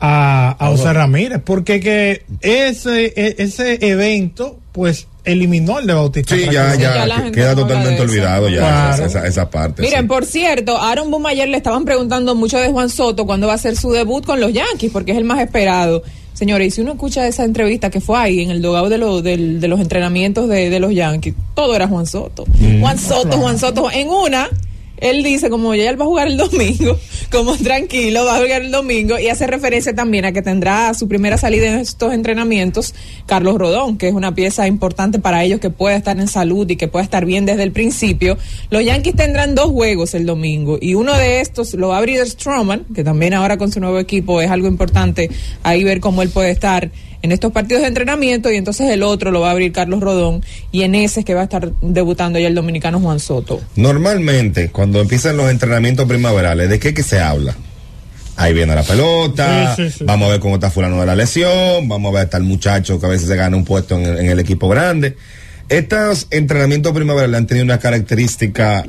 a, a José Ramírez, porque que ese, e- ese evento, pues, eliminó el de Bautista. Sí, ya, Sí, ya, queda totalmente de olvidado ya Claro. esa, esa parte. Miren, sí. por cierto, a Aaron Boone ayer le estaban preguntando mucho de Juan Soto cuándo va a ser su debut con los Yankees, porque es el más esperado. Señores, y si uno escucha esa entrevista que fue ahí en el dogado de, lo- del- de los entrenamientos de, de los Yankees, todo era Juan Soto. Juan Soto, Juan Soto. En una, él dice como ya él va a jugar el domingo, como tranquilo, va a jugar el domingo y hace referencia también a que tendrá su primera salida en estos entrenamientos Carlos Rodón, que es una pieza importante para ellos que pueda estar en salud y que pueda estar bien desde el principio. Los Yankees tendrán dos juegos el domingo y uno de estos lo va a abrir Stroman, que también ahora con su nuevo equipo es algo importante ahí ver cómo él puede estar en estos partidos de entrenamiento y entonces el otro lo va a abrir Carlos Rodón y en ese es que va a estar debutando ya el dominicano Juan Soto. Normalmente, cuando empiezan los entrenamientos primaverales, ¿de qué que se habla? Ahí viene la pelota, Sí, sí, sí. vamos a ver cómo está fulano de la lesión, vamos a ver tal muchacho que a veces se gana un puesto en el, en el equipo grande. Estos entrenamientos primaverales han tenido una característica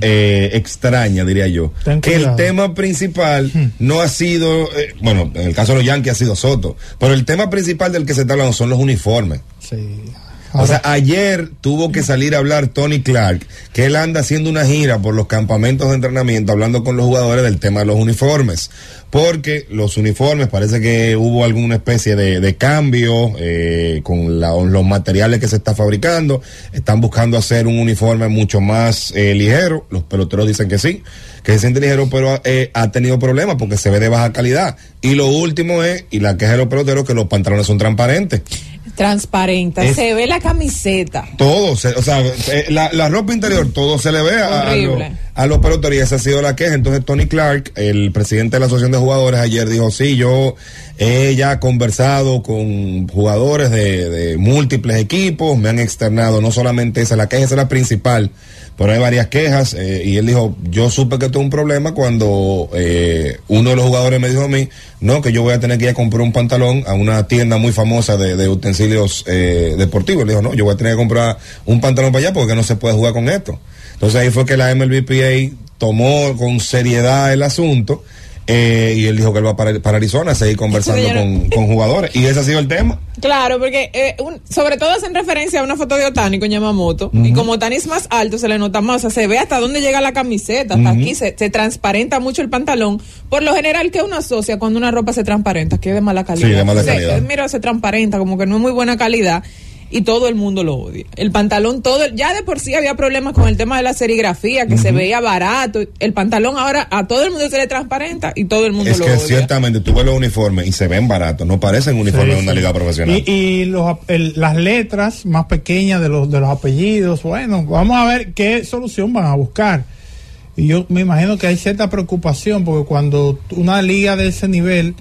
eh, extraña, diría yo. Mm. Ten Que el cuidado. Mm. tema principal no ha sido, eh, bueno, en el caso de los Yankees ha sido Soto, pero el tema principal del que se está hablando son los uniformes. Sí. O sea, ayer tuvo que salir a hablar Tony Clark, que él anda haciendo una gira por los campamentos de entrenamiento, hablando con los jugadores del tema de los uniformes. Porque los uniformes, parece que hubo alguna especie de, de cambio eh, con la- los materiales que se está fabricando. Están buscando hacer un uniforme mucho más eh, ligero. Los peloteros dicen que sí, que se siente ligero, pero eh, ha tenido problemas porque se ve de baja calidad. Y lo último es, y la queja de los peloteros, que los pantalones son transparentes. Transparente, Es- se ve la camiseta. Todo, se- o sea, eh, la, la ropa interior, todo se le ve a, a, los, Horrible. a los peloteros y esa ha sido la queja. Entonces Tony Clark, el presidente de la Asociación de Jugadores, ayer dijo, sí, yo he ya conversado con jugadores de, de múltiples equipos, me han externado, no solamente esa, la queja esa es la principal, pero hay varias quejas eh, y él dijo, yo supe que tuve un problema cuando eh, uno de los jugadores me dijo a mí, no, que yo voy a tener que ir a comprar un pantalón a una tienda muy famosa de, de utensilios eh, deportivos. Le dijo, no, yo voy a tener que comprar un pantalón para allá porque no se puede jugar con esto. Entonces ahí fue que la MLBPA tomó con seriedad el asunto eh, y él dijo que él va para, para Arizona a seguir conversando con, con jugadores. Y ese ha sido el tema. Claro, porque eh, un- sobre todo hacen referencia a una foto de Otani con Yamamoto. Y como Otani es más alto, se le nota más. O sea, se ve hasta dónde llega la camiseta. Hasta aquí se, se transparenta mucho el pantalón. Por lo general, que uno asocia cuando una ropa se transparenta? Que es de mala calidad. Sí, de mala calidad. eh, Mira, se transparenta, como que no es muy buena calidad. Y todo el mundo lo odia. El pantalón, todo. Ya de por sí había problemas con el tema de la serigrafía, que se veía barato. El pantalón ahora a todo el mundo se le transparenta y todo el mundo Es lo que odia. ciertamente tú ves los uniformes y se ven baratos, no parecen uniformes Sí, de una sí. liga profesional. Y, y los, ap- el- las letras más pequeñas de los, de los apellidos, bueno, vamos a ver qué solución van a buscar. Y yo me imagino que hay cierta preocupación porque cuando una liga de ese nivel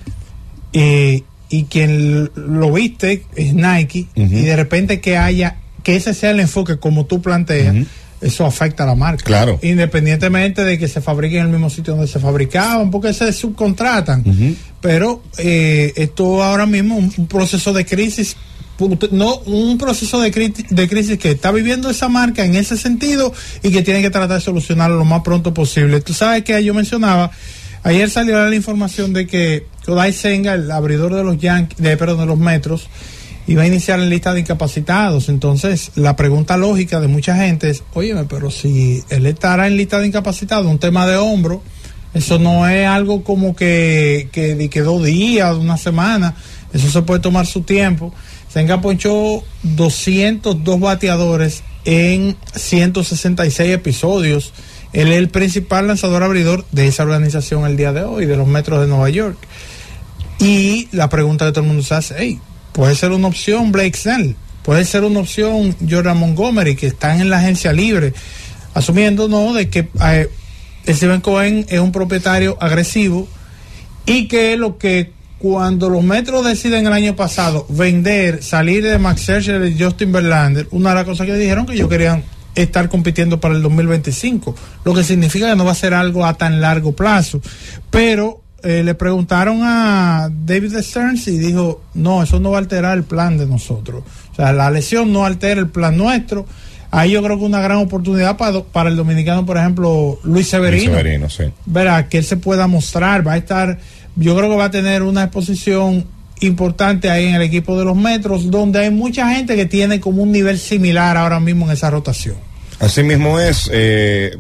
eh, y quien lo viste es Nike y de repente que haya, que ese sea el enfoque como tú planteas, eso afecta a la marca. Claro. Independientemente de que se fabrique en el mismo sitio donde se fabricaban, porque se subcontratan. Pero eh, esto ahora mismo un, un proceso de crisis, no un proceso de, de crisis que está viviendo esa marca en ese sentido y que tiene que tratar de solucionarlo lo más pronto posible. Tú sabes que yo mencionaba, ayer salió la información de que Kodai Senga, el abridor de los Yankees, de, perdón, de los Metros, iba a iniciar la lista de incapacitados. Entonces, la pregunta lógica de mucha gente es, óyeme, pero si él estará en lista de incapacitados, un tema de hombro, eso no es algo como que, que, que dos días, una semana, eso se puede tomar su tiempo. Senga ponchó 202 bateadores en 166 episodios. Él es el principal lanzador abridor de esa organización el día de hoy, de los Metros de Nueva York. Y la pregunta que todo el mundo se hace, puede ser una opción Blake Snell, puede ser una opción Jordan Montgomery, que están en la agencia libre, asumiendo no de que eh, Steven Cohen es un propietario agresivo y que lo que cuando los metros deciden el año pasado vender, salir de Max Scherzer y Justin Verlander, una de las cosas que dijeron que ellos querían estar compitiendo para el 2025, lo que significa que no va a ser algo a tan largo plazo. Pero eh, le preguntaron a David Stearns y dijo, no, eso no va a alterar el plan de nosotros. O sea, la lesión no altera el plan nuestro. Ahí yo creo que una gran oportunidad para, para el dominicano, por ejemplo, Luis Severino. Luis Severino, sí. Verá, que él se pueda mostrar, va a estar, yo creo que va a tener una exposición importante ahí en el equipo de los metros, donde hay mucha gente que tiene como un nivel similar ahora mismo en esa rotación. Así mismo es, eh,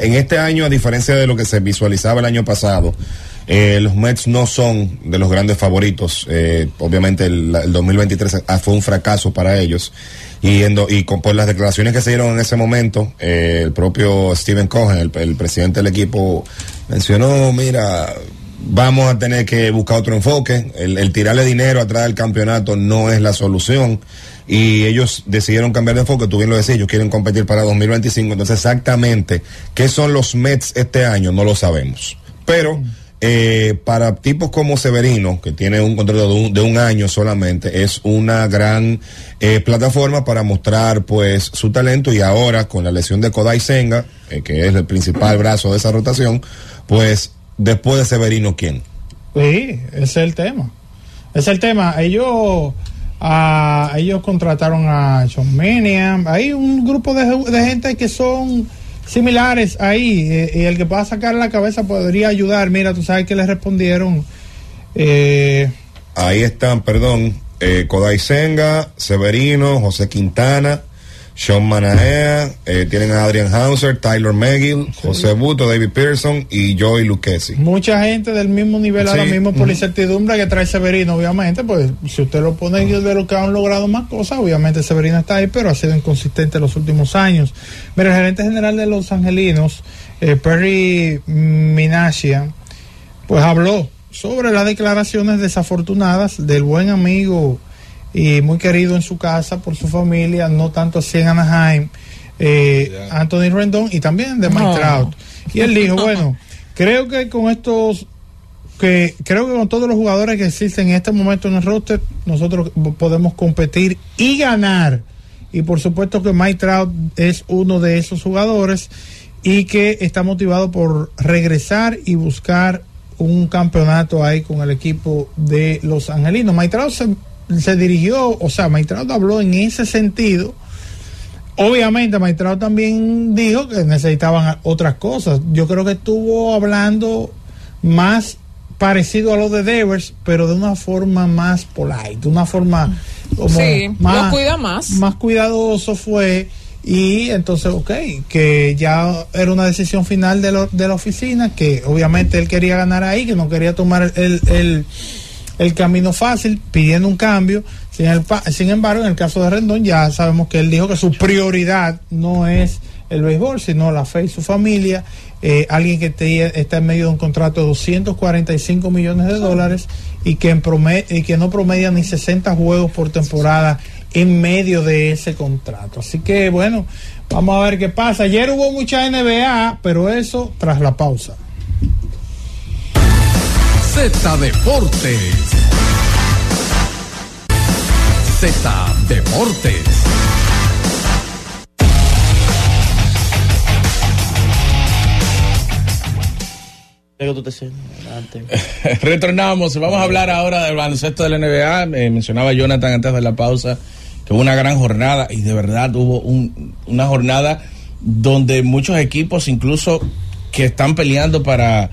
en este año, a diferencia de lo que se visualizaba el año pasado, eh, los Mets no son de los grandes favoritos. Eh, obviamente el, el 2023 fue un fracaso para ellos. Y, en y con, por las declaraciones que se dieron en ese momento, eh, el propio Steven Cohen, el presidente del equipo, mencionó, mira, vamos a tener que buscar otro enfoque. El, tirarle dinero atrás del campeonato no es la solución. Y ellos decidieron cambiar de enfoque, tú bien lo decís, ellos quieren competir para 2025. Entonces, exactamente, ¿qué son los Mets este año? No lo sabemos. Pero eh, para tipos como Severino, que tiene un contrato de un, de un año solamente, es una gran eh, plataforma para mostrar pues su talento y ahora con la lesión de Kodai Senga, eh, que es el principal brazo de esa rotación, pues después de Severino, ¿quién? Sí, ese es el tema. Ese es el tema. Ellos, ah, ellos contrataron a John Miniam. Hay un grupo de, de gente que son similares ahí. eh, y el que pueda sacar la cabeza podría ayudar. Mira, tú sabes que le respondieron. Eh, Ahí están, perdón, eh, Kodai Senga, Severino, José Quintana, Sean Manaea, eh, tienen a Adrian Hauser, Tyler McGill, José Buto, David Pearson y Joey Lucchesi. mucha gente del mismo nivel ahora Sí. mismo por la incertidumbre que trae Severino, obviamente, pues si usted lo pone en de lo que han logrado más cosas, obviamente Severino está ahí, pero ha sido inconsistente en los últimos años. Mira, el gerente general de los angelinos, eh, Perry Minashia, pues habló sobre las declaraciones desafortunadas del buen amigo y muy querido en su casa por su familia, no tanto así en Anaheim, eh, Anthony Rendon y también de Mike No. Trout. Y él dijo, bueno, creo que con estos que creo que con todos los jugadores que existen en este momento en el roster, nosotros podemos competir y ganar. Y por supuesto que Mike Trout es uno de esos jugadores y que está motivado por regresar y buscar un campeonato ahí con el equipo de los angelinos. Mike Trout se, se dirigió, o sea, Trout habló en ese sentido. Obviamente, Trout también dijo que necesitaban otras cosas. Yo creo que estuvo hablando más parecido a lo de Devers, pero de una forma más polite, de una forma como Sí, lo cuida más. Más cuidadoso fue y entonces, ok, que ya era una decisión final de, lo- de la oficina, que obviamente él quería ganar ahí, que no quería tomar el, el, el camino fácil, pidiendo un cambio. Sin, el embargo, en el caso de Rendón ya sabemos que él dijo que su prioridad no es el béisbol, sino la fe y su familia. Eh, alguien que está en medio de un contrato de 245 millones de dólares y que, y que no promedia ni 60 juegos por temporada en medio de ese contrato. Así que bueno, vamos a ver qué pasa. Ayer hubo mucha NBA, pero eso tras la pausa. Z Deportes. Z Deportes. Retornamos, vamos a hablar ahora del baloncesto de la NBA. Eh, mencionaba Jonathan antes de la pausa que hubo una gran jornada y de verdad hubo un- una jornada donde muchos equipos, incluso que están peleando para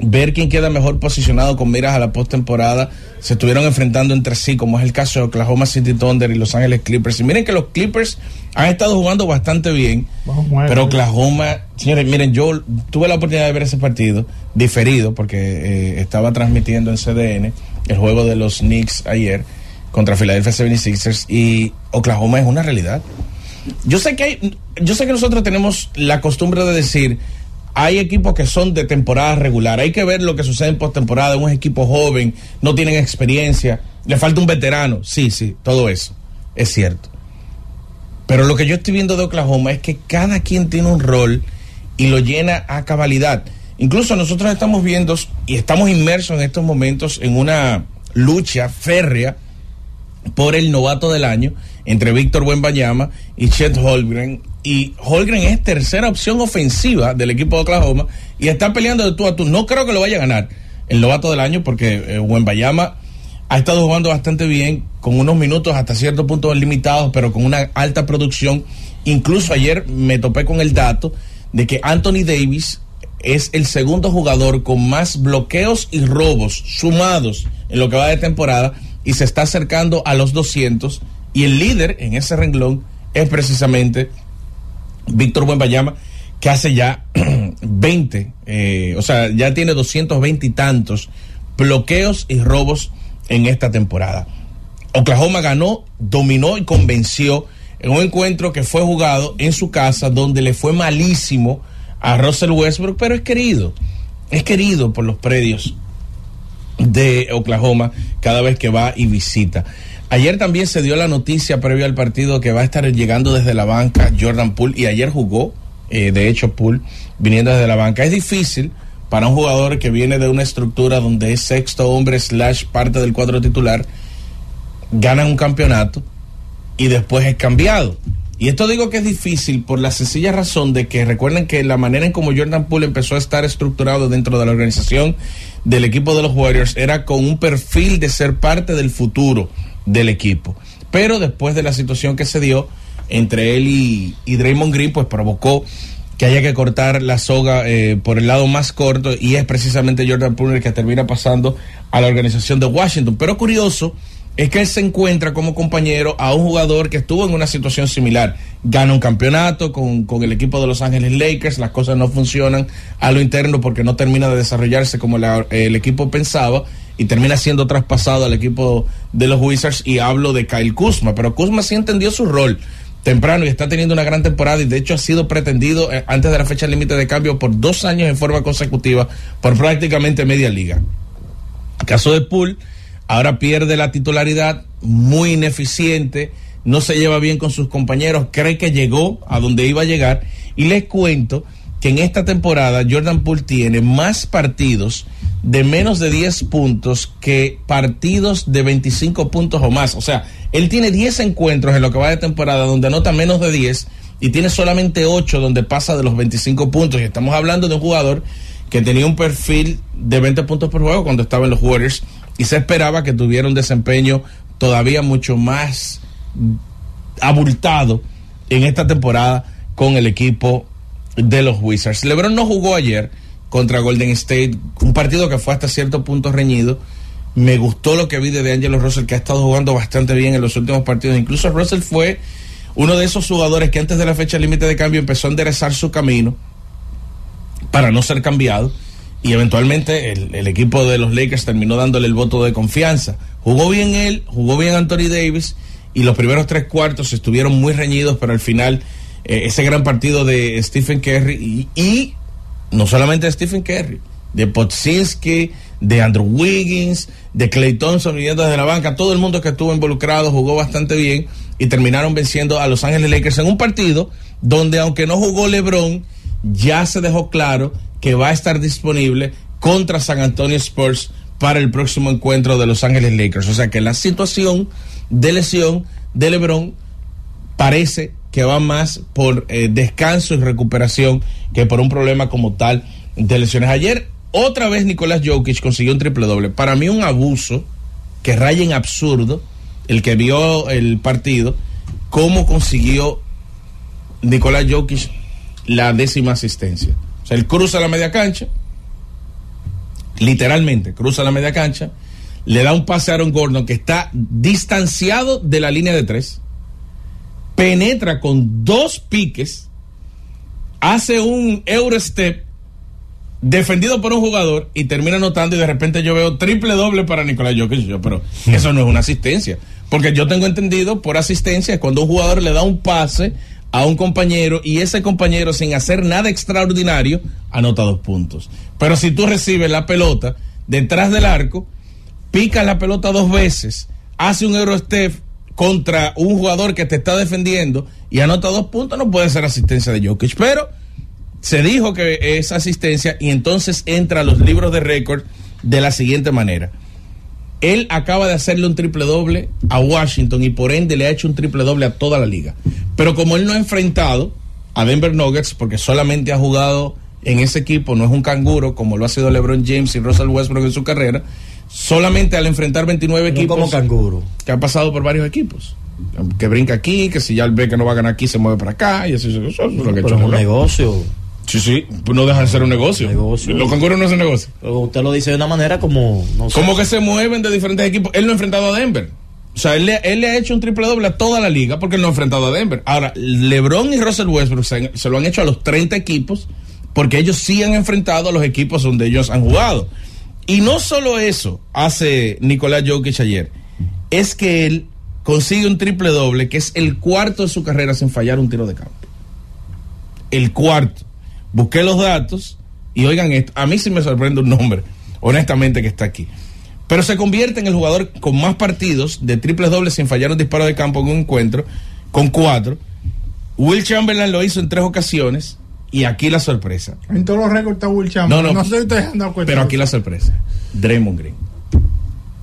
ver quién queda mejor posicionado con miras a la postemporada, se estuvieron enfrentando entre sí, como es el caso de Oklahoma City Thunder y Los Ángeles Clippers. Y miren que los Clippers han estado jugando bastante bien, pero Oklahoma, señores, miren, yo tuve la oportunidad de ver ese partido diferido porque eh, estaba transmitiendo en CDN el juego de los Knicks ayer contra Philadelphia 76ers y Oklahoma es una realidad. Yo sé que hay, yo sé que nosotros tenemos la costumbre de decir hay equipos que son de temporada regular, hay que ver lo que sucede en postemporada, un equipo joven, no tienen experiencia, le falta un veterano, sí, sí, todo eso, es cierto. Pero lo que yo estoy viendo de Oklahoma es que cada quien tiene un rol y lo llena a cabalidad. Incluso nosotros estamos viendo y estamos inmersos en estos momentos en una lucha férrea por el novato del año entre Víctor Buenbayama y Chet Holgren. Y Holgren es tercera opción ofensiva del equipo de Oklahoma y está peleando de tú a tú. No creo que lo vaya a ganar el novato del año porque eh, Buenbayama ha estado jugando bastante bien, con unos minutos hasta cierto punto limitados, pero con una alta producción. Incluso ayer me topé con el dato de que Anthony Davis es el segundo jugador con más bloqueos y robos sumados en lo que va de temporada y se está acercando a los 200 y el líder en ese renglón es precisamente Víctor Buenbayama que hace ya 20, eh, o sea, ya tiene 220 y tantos bloqueos y robos en esta temporada. Oklahoma ganó, dominó y convenció en un encuentro que fue jugado en su casa donde le fue malísimo a Russell Westbrook, pero es querido, es querido por los predios de Oklahoma cada vez que va y visita. Ayer también se dio la noticia previo al partido que va a estar llegando desde la banca Jordan Poole y ayer jugó, eh, de hecho Poole, viniendo desde la banca. Es difícil para un jugador que viene de una estructura donde es sexto hombre slash parte del cuadro titular, gana un campeonato y después es cambiado. Y esto digo que es difícil por la sencilla razón de que recuerden que la manera en como Jordan Poole empezó a estar estructurado dentro de la organización del equipo de los Warriors era con un perfil de ser parte del futuro del equipo. Pero después de la situación que se dio entre él y, y Draymond Green, pues provocó que haya que cortar la soga eh, por el lado más corto y es precisamente Jordan el que termina pasando a la organización de Washington. Pero curioso es que él se encuentra como compañero a un jugador que estuvo en una situación similar. Gana un campeonato con, con, el equipo de Los Ángeles Lakers, las cosas no funcionan a lo interno porque no termina de desarrollarse como la, el equipo pensaba y termina siendo traspasado al equipo de los Wizards y hablo de Kyle Kuzma, pero Kuzma sí entendió su rol temprano y está teniendo una gran temporada y de hecho ha sido pretendido eh, antes de la fecha límite de cambio por dos años en forma consecutiva por prácticamente media liga. Caso de Poole ahora pierde la titularidad, muy ineficiente, no se lleva bien con sus compañeros, cree que llegó a donde iba a llegar y les cuento que en esta temporada Jordan Poole tiene más partidos de menos de 10 puntos que partidos de 25 puntos o más. O sea, él tiene 10 encuentros en lo que va de temporada donde anota menos de 10 y tiene solamente 8 donde pasa de los 25 puntos. Y estamos hablando de un jugador que tenía un perfil de 20 puntos por juego cuando estaba en los Warriors y se esperaba que tuviera un desempeño todavía mucho más abultado en esta temporada con el equipo de los Wizards. LeBron no jugó ayer contra Golden State, un partido que fue hasta cierto punto reñido. Me gustó lo que vi de Angelo Russell, que ha estado jugando bastante bien en los últimos partidos. Incluso Russell fue uno de esos jugadores que antes de la fecha límite de cambio empezó a enderezar su camino para no ser cambiado y eventualmente el, equipo de los Lakers terminó dándole el voto de confianza. Jugó bien él, jugó bien Anthony Davis y los primeros tres cuartos estuvieron muy reñidos, pero al final eh, ese gran partido de Stephen Curry y, no solamente de Stephen Curry, de Potsinski, de Andrew Wiggins, de Clay Thompson viniendo desde la banca, todo el mundo que estuvo involucrado jugó bastante bien y terminaron venciendo a Los Ángeles Lakers en un partido donde aunque no jugó LeBron, ya se dejó claro que va a estar disponible contra San Antonio Spurs para el próximo encuentro de Los Ángeles Lakers. O sea que la situación de lesión de LeBron parece que va más por eh, descanso y recuperación que por un problema como tal de lesiones. Ayer, otra vez Nicolás Jokic consiguió un triple doble. Para mí un abuso que raya en absurdo, el que vio el partido, cómo consiguió Nicolás Jokic la décima asistencia. O sea, él cruza la media cancha, literalmente cruza la media cancha, le da un pase a Aaron Gordon que está distanciado de la línea de tres penetra con dos piques, hace un Eurostep defendido por un jugador y termina anotando y de repente yo veo triple doble para Nicolás Jokic. Pero eso no es una asistencia. Porque yo tengo entendido por asistencia cuando un jugador le da un pase a un compañero y ese compañero sin hacer nada extraordinario anota dos puntos. Pero si tú recibes la pelota detrás del arco, pica la pelota dos veces, hace un Eurostep contra un jugador que te está defendiendo y anota dos puntos, no puede ser asistencia de Jokic. Pero Se dijo que es asistencia y entonces entra a los libros de récord de la siguiente manera. Él acaba de hacerle un triple doble a Washington y por ende le ha hecho un triple doble a toda la liga. Pero como él no ha enfrentado a Denver Nuggets, porque solamente ha jugado en ese equipo, no es un canguro como lo ha sido LeBron James y Russell Westbrook en su carrera, solamente al enfrentar 29 No equipos como canguro. que ha pasado por varios equipos. Que brinca aquí, que si ya ve que no va a ganar aquí, se mueve para acá, y así eso, eso es lo que Pero hecho es un negocio. Sí, sí, pues no deja de ser un negocio. Negocio. Los canguros no es un negocio. Pero usted lo dice de una manera como. No sé. Como que se mueven de diferentes equipos. Él no ha enfrentado a Denver. O sea, él le, él le ha hecho un triple doble a toda la liga porque él no ha enfrentado a Denver. Ahora, LeBron y Russell Westbrook se, se lo han hecho a los 30 equipos porque ellos sí han enfrentado a los equipos donde ellos han jugado. Y no solo eso hace Nicolás Jokic ayer, es que él consigue un triple doble que es el cuarto de su carrera sin fallar un tiro de campo. El cuarto. Busqué los datos y oigan esto, a mí sí me sorprende un nombre, honestamente, que está aquí. Pero se convierte en el jugador con más partidos de triples dobles sin fallar un disparo de campo en un encuentro, con cuatro. Will Chamberlain lo hizo en tres ocasiones y aquí la sorpresa. En todos los récords está Will. No, no, No, sé si ustedes han dado cuenta. Pero aquí la sorpresa. Draymond Green.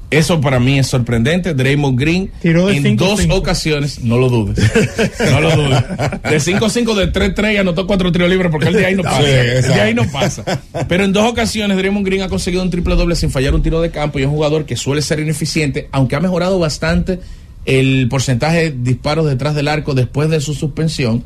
Eso para mí es sorprendente. Draymond Green Tiró de en 5-5. dos ocasiones, no lo dudes. No lo dudes. De 5-5 de 3-3 y anotó cuatro tiros libres porque el de ahí no pasa. Sí, el de ahí no pasa. Pero en dos ocasiones Draymond Green ha conseguido un triple doble sin fallar un tiro de campo y es un jugador que suele ser ineficiente, aunque ha mejorado bastante el porcentaje de disparos detrás del arco después de su suspensión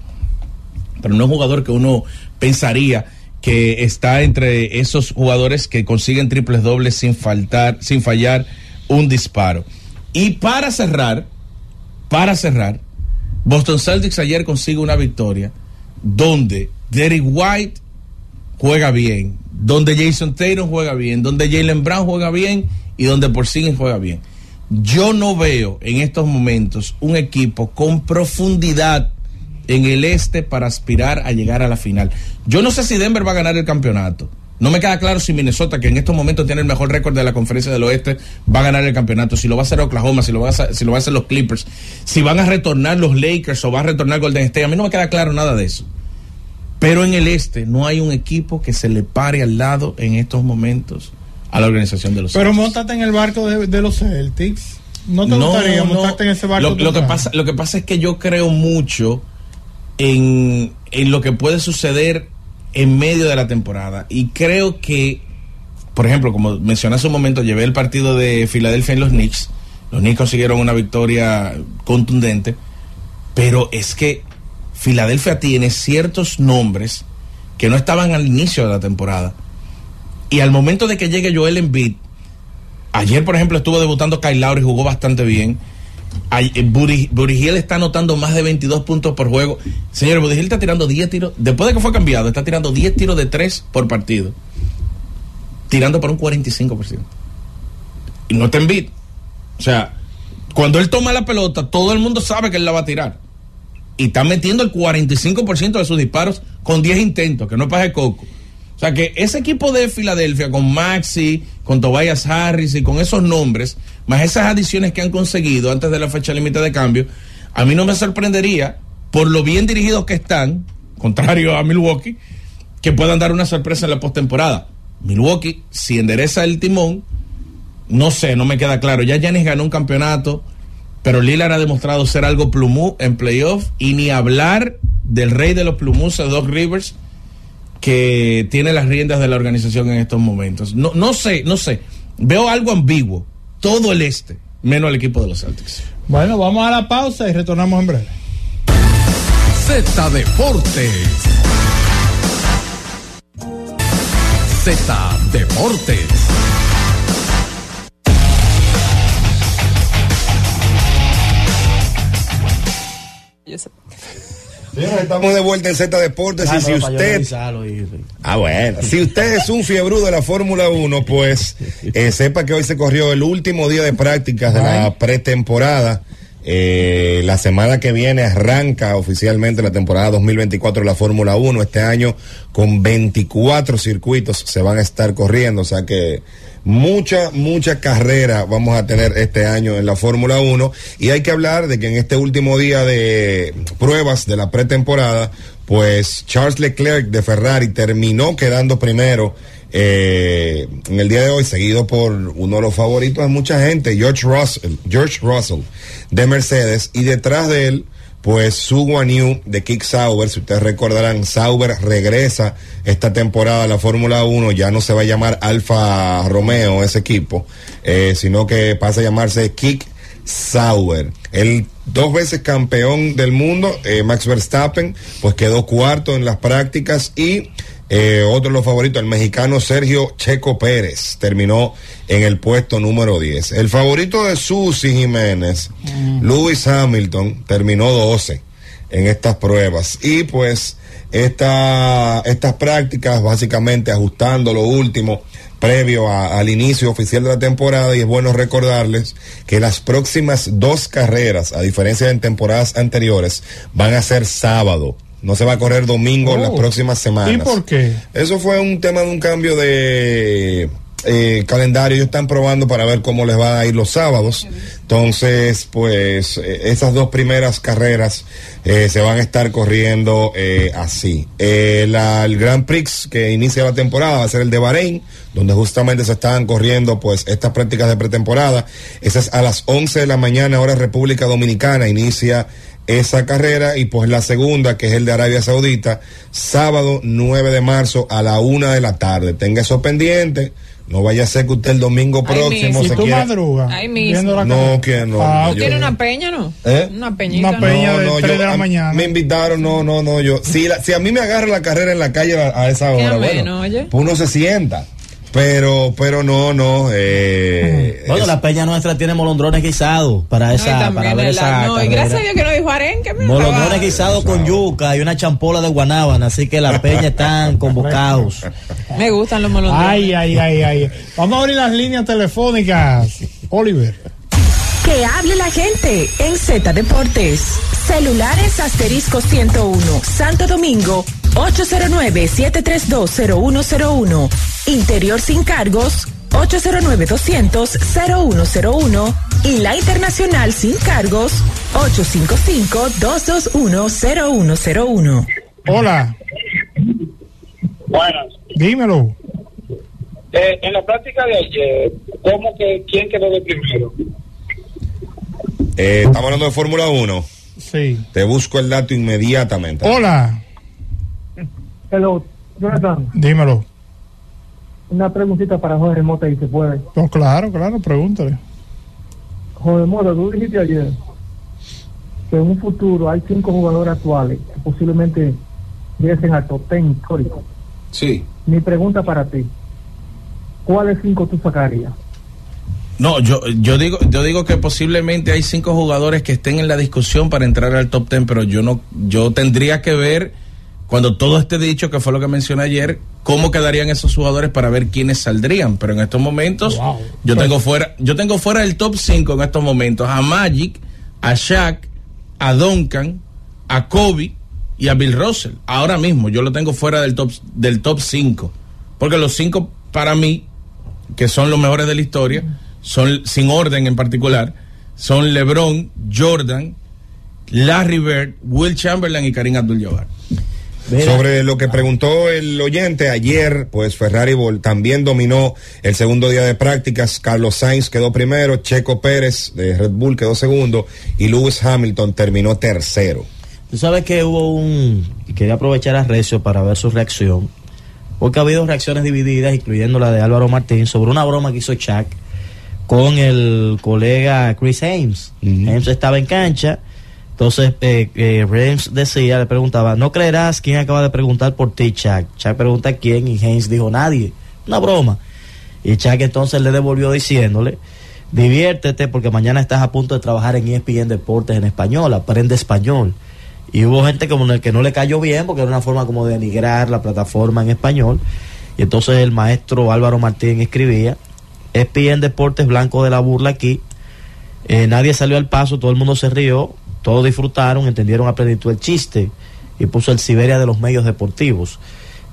pero no es un jugador que uno pensaría que está entre esos jugadores que consiguen triples dobles sin faltar, sin fallar un disparo. Y para cerrar, para cerrar, Boston Celtics ayer consigue una victoria donde Derek White juega bien, donde Jason Tatum juega bien, donde Jalen Brown juega bien y donde Porzingis juega bien. Yo no veo en estos momentos un equipo con profundidad en el este para aspirar a llegar a la final. Yo no sé si Denver va a ganar el campeonato. No me queda claro si Minnesota, que en estos momentos tiene el mejor récord de la conferencia del oeste, va a ganar el campeonato. Si lo va a hacer Oklahoma, si lo va a hacer, si lo va a hacer los Clippers, si van a retornar los Lakers o va a retornar Golden State. A mí no me queda claro nada de eso. Pero en el este no hay un equipo que se le pare al lado en estos momentos a la organización de los Pero Celtics. montate en el barco de, de los Celtics. ¿No te gustaría montarte en ese barco? Lo, lo que pasa, lo que pasa es que yo creo mucho en, en lo que puede suceder en medio de la temporada. Y creo que, por ejemplo, como mencioné hace un momento, llevé el partido de Filadelfia en los Knicks. Los Knicks consiguieron una victoria contundente. Pero es que Filadelfia tiene ciertos nombres que no estaban al inicio de la temporada. Y al momento de que llegue Joel Embiid, ayer por ejemplo estuvo debutando Kyle Lowry, jugó bastante bien. Eh, Hield está anotando más de 22 puntos por juego. Señor, Hield está tirando 10 tiros, después de que fue cambiado, está tirando 10 tiros de 3 por partido. Tirando por un 45%. Y no está en beat. O sea, cuando él toma la pelota, todo el mundo sabe que él la va a tirar. Y está metiendo el 45% de sus disparos con 10 intentos, que no pasa de coco. O sea que ese equipo de Filadelfia, con Maxi, con Tobias Harris y con esos nombres, más esas adiciones que han conseguido antes de la fecha límite de cambio, a mí no me sorprendería, por lo bien dirigidos que están, contrario a Milwaukee, que puedan dar una sorpresa en la postemporada. Milwaukee, si endereza el timón, no sé, no me queda claro. Ya Yanis ganó un campeonato, pero Lillard ha demostrado ser algo plumú en playoff y ni hablar del rey de los plumus, Doc Rivers, que tiene las riendas de la organización en estos momentos. No, no sé, no sé. Veo algo ambiguo. Todo el este, menos el equipo de los Celtics. Bueno, vamos a la pausa y retornamos en breve. Z Deportes. Z Deportes. Señores, estamos de vuelta en Z Deportes Ah, y si usted y- Ah, bueno. Si usted es un fiebrudo de la Fórmula 1, pues eh, sepa que hoy se corrió el último día de prácticas de la pretemporada. Eh, la semana que viene arranca oficialmente la temporada 2024 de la Fórmula 1. Este año con 24 circuitos se van a estar corriendo. O sea que mucha, mucha carrera vamos a tener este año en la Fórmula 1. Y hay que hablar de que en este último día de pruebas de la pretemporada, pues Charles Leclerc de Ferrari terminó quedando primero eh, en el día de hoy, seguido por uno de los favoritos de mucha gente, George Russell, George Russell de Mercedes, y detrás de él, pues Su Guanyu de Kick Sauber, si ustedes recordarán, Sauber regresa esta temporada a la Fórmula 1, ya no se va a llamar Alfa Romeo ese equipo, eh, sino que pasa a llamarse Kick Sauber. El dos veces campeón del mundo, eh, Max Verstappen, pues quedó cuarto en las prácticas y eh, otro de los favoritos, el mexicano Sergio Checo Pérez, terminó en el puesto número 10. El favorito de Susi Jiménez, Lewis Hamilton, terminó 12 en estas pruebas. Y pues esta, estas prácticas, básicamente ajustando lo último previo a- al inicio oficial de la temporada y es bueno recordarles que las próximas dos carreras, a diferencia de en temporadas anteriores, van a ser sábado. No se va a correr domingo en las Oh. próximas semanas. ¿Y por qué? Eso fue un tema de un cambio de eh, calendario. Ellos están probando para ver cómo les va a ir los sábados. Entonces, pues eh, esas dos primeras carreras eh, se van a estar corriendo así. El Grand Prix que inicia la temporada va a ser el de Bahrein, donde justamente se están corriendo pues estas prácticas de pretemporada. Esas a las 11 de la mañana, hora República Dominicana, inicia esa carrera y pues la segunda que es el de Arabia Saudita sábado 9 de marzo a la una de la tarde tenga eso pendiente no vaya a ser que usted el domingo próximo mismo. ¿Y se tú quiera madrugas? Ahí mismo. viendo la No, carrera? que no, Ah, no, ok. yo- ¿Tiene una peña, no? ¿Eh? Una peñita. Una peña. ¿no? de tres de la a- mañana. me invitaron no no no yo si la- si a mí me agarra la carrera en la calle a, a esa hora bueno oye. pues uno se sienta pero pero no no eh, Bueno, es- la peña nuestra tiene molondrones guisados para No, y esa, también para ver esa no, y gracias a Dios que no dijo arenque. Molondrones guisados con yuca y una champola de guanábana, así que la peña están convocados. Me gustan los molondrones. Ay, ay, ay, ay. Vamos a abrir las líneas telefónicas. Oliver. Que hable la gente en Z Deportes. Celulares asterisco 101, Santo Domingo, 809-7320101. Interior sin cargos, 809-200-0101. Y la internacional sin cargos, 855-221-0101. Hola, Buenas. dímelo. Eh, en la práctica de ayer, ¿cómo que quién quedó de primero? eh, estamos hablando de Fórmula 1 Sí. te busco el dato inmediatamente Hola, Hello, Jonathan, dímelo. una preguntita para Jorge Mota y se puede. No, claro, claro, pregúntale. Jorge Mota, tú dijiste ayer que en un futuro hay cinco jugadores actuales que posiblemente lleguen al top ten histórico. Sí. Mi pregunta para ti, ¿cuáles cinco tú sacarías? No, yo, yo digo, yo digo que posiblemente hay cinco jugadores que estén en la discusión para entrar al top ten, pero yo no, yo tendría que ver cuando todo esté dicho, que fue lo que mencioné ayer, cómo quedarían esos jugadores para ver quiénes saldrían. Pero en estos momentos, Wow. yo tengo fuera, yo tengo fuera del top 5 en estos momentos a Magic, a Shaq, a Duncan, a Kobe y a Bill Russell. Ahora mismo yo lo tengo fuera del top del top 5, porque los cinco para mí que son los mejores de la historia, son sin orden en particular, son LeBron, Jordan, Larry Bird, Will Chamberlain y Karim Abdul-Jabbar. Mira, Sobre lo que preguntó el oyente ayer, pues Ferrari también dominó el segundo día de prácticas. Carlos Sainz quedó primero, Checo Pérez de Red Bull quedó segundo y Lewis Hamilton terminó tercero. Tú sabes que hubo un. Quería aprovechar a Recio para ver su reacción. Porque ha habido reacciones divididas, incluyendo la de Álvaro Martín, sobre una broma que hizo Chuck con el colega Chris Ames. Ames estaba en cancha. Entonces, eh, eh, Ames decía, le preguntaba, ¿no creerás quién acaba de preguntar por ti, Chuck? Chuck pregunta quién y Ames dijo, nadie. Una broma. Y Chuck entonces le devolvió diciéndole, diviértete porque mañana estás a punto de trabajar en ESPN Deportes en español, aprende español. Y hubo gente como el que no le cayó bien porque era una forma como de denigrar la plataforma en español. Y entonces el maestro Álvaro Martín escribía, ESPN Deportes blanco de la burla aquí. Eh, nadie salió al paso, todo el mundo se rió, todos disfrutaron, entendieron a plenitud el chiste y puso el Siberia de los medios deportivos.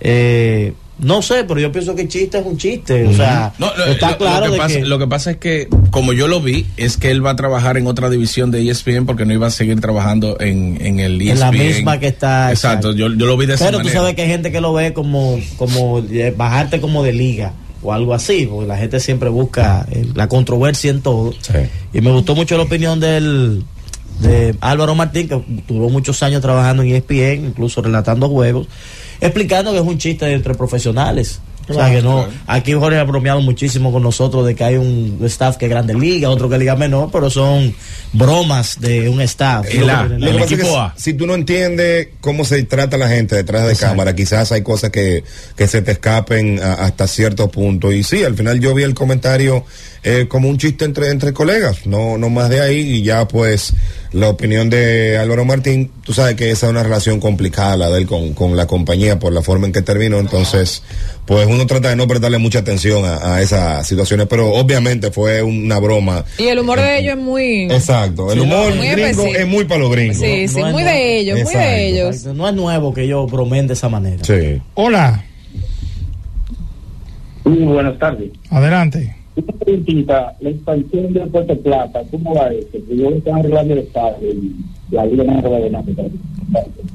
Eh, No sé, pero yo pienso que el chiste es un chiste. O sea, No, está lo- claro lo que de pasa, que. lo que pasa es que, como yo lo vi, es que él va a trabajar en otra división de E ESPN porque no iba a seguir trabajando en, en el ESPN. En la misma que está, Exacto, exacto. Yo, yo lo vi de esa Pero tú manera. sabes que hay gente que lo ve como, como bajarte como de liga o algo así, porque la gente siempre busca la controversia en todo. Y me gustó mucho la opinión del de Álvaro Martín, que tuvo muchos años trabajando en ESPN, incluso relatando juegos, explicando que es un chiste entre profesionales. o sea que no, claro. aquí Jorge ha bromeado muchísimo con nosotros de que hay un staff que es grande liga, otro que es liga menor, pero son bromas de un staff. El es A. Si tú no entiendes cómo se trata la gente detrás de cámara, quizás hay cosas que, que se te escapen a- hasta cierto punto. Y sí, al final yo vi el comentario eh, como un chiste entre, entre colegas, no, no más de ahí. Y ya pues la opinión de Álvaro Martín, tú sabes que esa es una relación complicada la de él con, con la compañía por la forma en que terminó. Entonces, pues uno trata de no prestarle mucha atención a, a esas situaciones, pero obviamente fue una broma. Y el humor de ellos es muy. Exacto, el humor Muy gringo específico. es muy para los gringos. Sí, sí, No es muy nuevo. de ellos, muy de ellos. Exacto. No es nuevo que ellos bromen de esa manera. Sí. Hola, Muy buenas tardes. adelante. Una preguntita, la expansión de Puerto Plata, ¿cómo va eso? Que yo estaba arreglando el estadio y la no.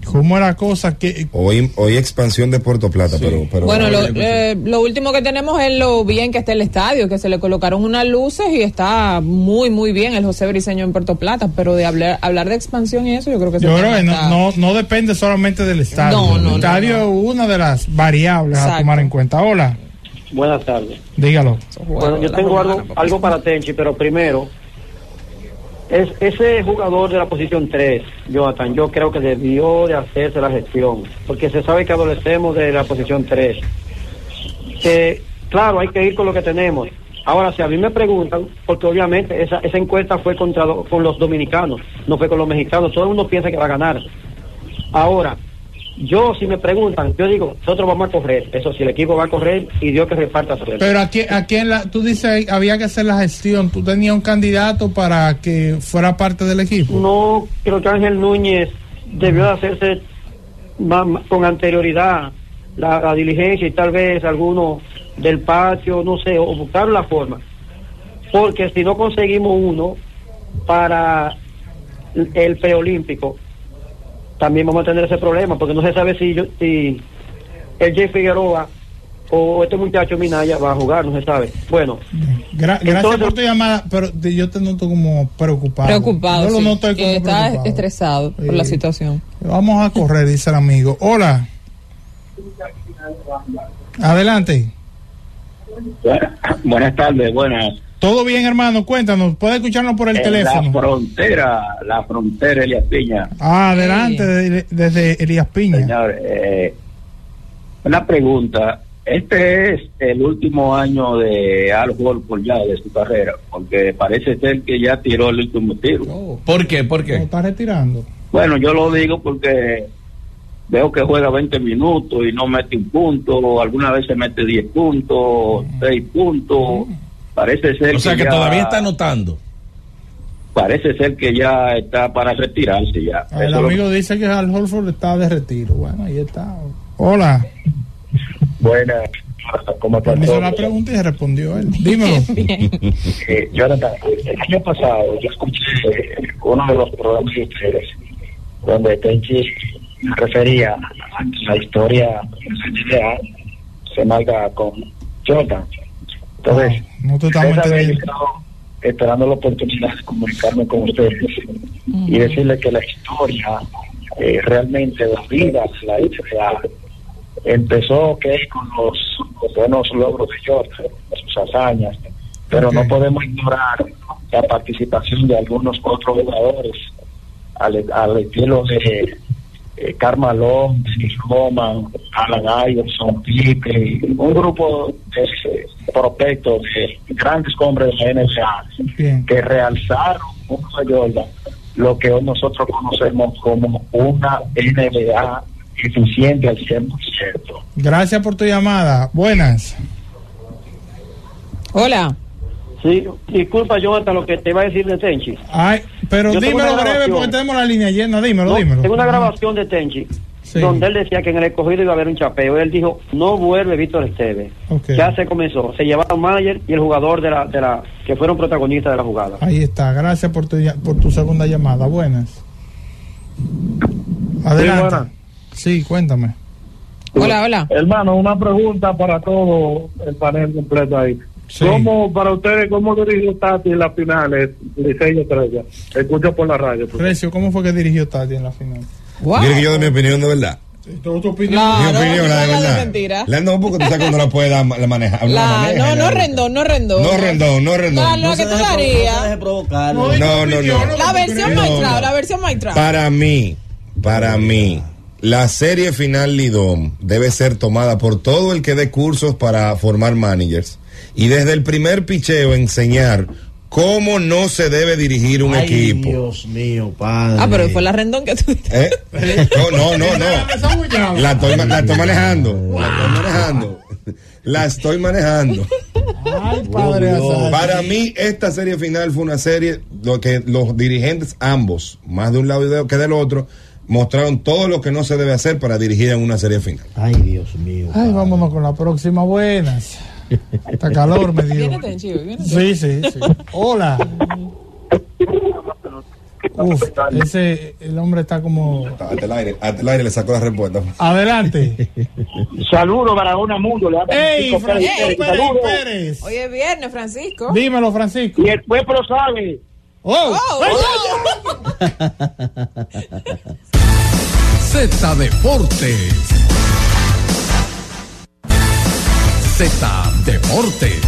¿Cómo era cosa que Hoy, hoy expansión de Puerto Plata, pero, pero Bueno, lo, eh, lo último que tenemos es lo bien que está el estadio, que se le colocaron unas luces y está muy, muy bien el José Briseño en Puerto Plata, pero de hablar, hablar de expansión y eso, yo creo que yo creo que no, no, no depende solamente del estadio. No, no, el estadio no, es una de las variables a Exacto. tomar en cuenta. Hola, Buenas tardes. dígalo. Bueno, yo tengo algo, algo para Tenchi, pero primero, es ese jugador de la posición 3, Jonathan, yo creo que debió de hacerse la gestión, porque se sabe que adolecemos de la posición 3. Que, claro, hay que ir con lo que tenemos. Ahora, si a mí me preguntan, porque obviamente esa, esa encuesta fue contra lo- con los dominicanos, no fue con los mexicanos, todo el mundo piensa que va a ganar. Ahora, yo si me preguntan, yo digo, nosotros vamos a correr, eso si el equipo va a correr y Dios que reparta suerte. Pero aquí, aquí en la, tú dices había que hacer la gestión. ¿Tú tenías un candidato para que fuera parte del equipo? No, creo que Ángel Núñez debió de hacerse con anterioridad la, la diligencia y tal vez alguno del patio, no sé, o buscar la forma. Porque si no conseguimos uno para el preolímpico, también vamos a tener ese problema, porque no se sabe si, yo, si el Jay Figueroa o este muchacho Minaya va a jugar, no se sabe. Bueno, Gra- gracias Entonces- por tu llamada, pero yo te noto como preocupado. Preocupado, Yo lo sí, noto está preocupado. estresado por la situación. Vamos a correr, dice el amigo. Hola. Adelante. Buenas tardes, buenas. Todo bien, hermano. Cuéntanos. Puede escucharnos por el En teléfono. La frontera, la frontera, Elias Piña. Ah, adelante, de- desde Elías Piña. Señor, eh, una pregunta. Este es el último año de Al Horford ya de su carrera, porque parece ser que ya tiró el último tiro. ¿Por qué? ¿Por ¿Lo qué? está retirando? Bueno, yo lo digo porque veo que juega 20 minutos y no mete un punto, alguna vez se mete 10 puntos, 6 puntos. Parece ser O sea que ya- todavía está anotando. Parece ser que ya está para retirarse ya. El Eso lo- amigo dice que Al Holford está de retiro. Bueno, ahí está. Hola. Buenas, ¿cómo está Me hizo la pregunta y se respondió él. Dímelo. Eh, Jonathan, el año pasado yo escuché uno de los programas de ustedes donde Tenchi refería a que la historia de se marca con Jordan. Entonces, No, no te estamos esperando la oportunidad de comunicarme con ustedes y decirle que la historia, eh, realmente la vida, la NBA, empezó ok con los, los buenos logros de Jordan, sus hazañas, pero no podemos ignorar la participación de algunos otros jugadores al, al estilo de eh, Roman, Alan Iverson, Pipe, un grupo de eh, prospectos de grandes hombres de la NBA que realzaron junto a Jordan lo que hoy nosotros conocemos como una NBA eficiente al 100%. Gracias por tu llamada. Buenas. Hola. sí, disculpa Jonathan lo que te iba a decir de Tenchi. Ay, pero Yo dímelo breve porque tenemos la línea llena. Dímelo, No, dímelo. tengo una grabación de Tenchi Sí. donde él decía que en el escogido iba a haber un chapeo. Él dijo, no vuelve Víctor Esteves. Ya se comenzó. Se llevaron Mayer y el jugador de la, de la que fueron protagonistas de la jugada. Ahí está. Gracias por tu, ya- por tu segunda llamada. Buenas. Adelante. buenas. Sí, cuéntame. Hola, hola. Hermano, una pregunta para todo el panel completo ahí. Sí. ¿Cómo, para ustedes, cómo dirigió Tati en las finales Licey y Estrella? Escucho por la radio. por favor. Recio, ¿cómo fue que dirigió Tati en la final? Wow. ¿Quieres que yo dé mi opinión de verdad? ¿Tu, tu opinión? Claro, mi opinión, la de no la de verdad. mentira. La no, porque tú sabes cuando la puede dar, la maneja. la La, maneja, no, no la- rendón, no rendón. No rendón, no rendón. No, lo que tú provo- no. No, No, no, no. La versión No, no. la versión Maitrao. Para mí, para mí, la serie final Lidom debe ser tomada por todo el que dé cursos para formar managers y desde el primer picheo enseñar cómo no se debe dirigir un Ay, equipo. Dios mío, padre. Ah, pero fue la rendón que tú ¿Eh? No, no, no, no. La estoy, la estoy manejando. La estoy manejando. La estoy manejando. Ay, padre. Para mí, esta serie final fue una serie lo que los dirigentes, ambos, más de un lado y de- que del otro, mostraron todo lo que no se debe hacer para dirigir en una serie final. Ay, Dios mío. Ay, vámonos con la próxima. Buenas. Está calor, me dio. Viene Tenchi, viene Sí, sí, sí. Hola. Uf, ese, el hombre está como... Hasta el aire, hasta el aire le sacó la respuesta. Adelante. Saludos para una mundo. ¡Ey, Francisco Pérez Francisco Pérez. Pérez Saludos. Pérez! Hoy es viernes, Francisco. Dímelo, Francisco. Y el pueblo sabe. ¡Oh! Oh, ¡Ay, oh. Z Deportes. Z Deportes.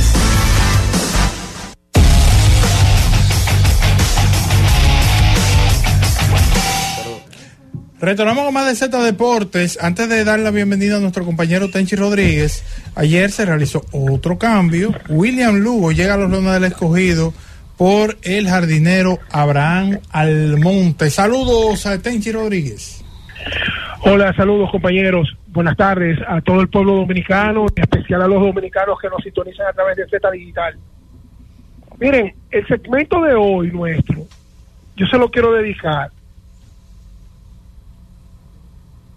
Retornamos con más de Z Deportes. Antes de dar la bienvenida a nuestro compañero Tenchi Rodríguez, ayer se realizó otro cambio. William Lugo llega a los Leones del Escogido por el jardinero Abraham Almonte. Saludos a Tenchi Rodríguez. Hola, saludos compañeros. Buenas tardes a todo el pueblo dominicano, en especial a los dominicanos que nos sintonizan a través de Z Digital. Miren, el segmento de hoy nuestro, yo se lo quiero dedicar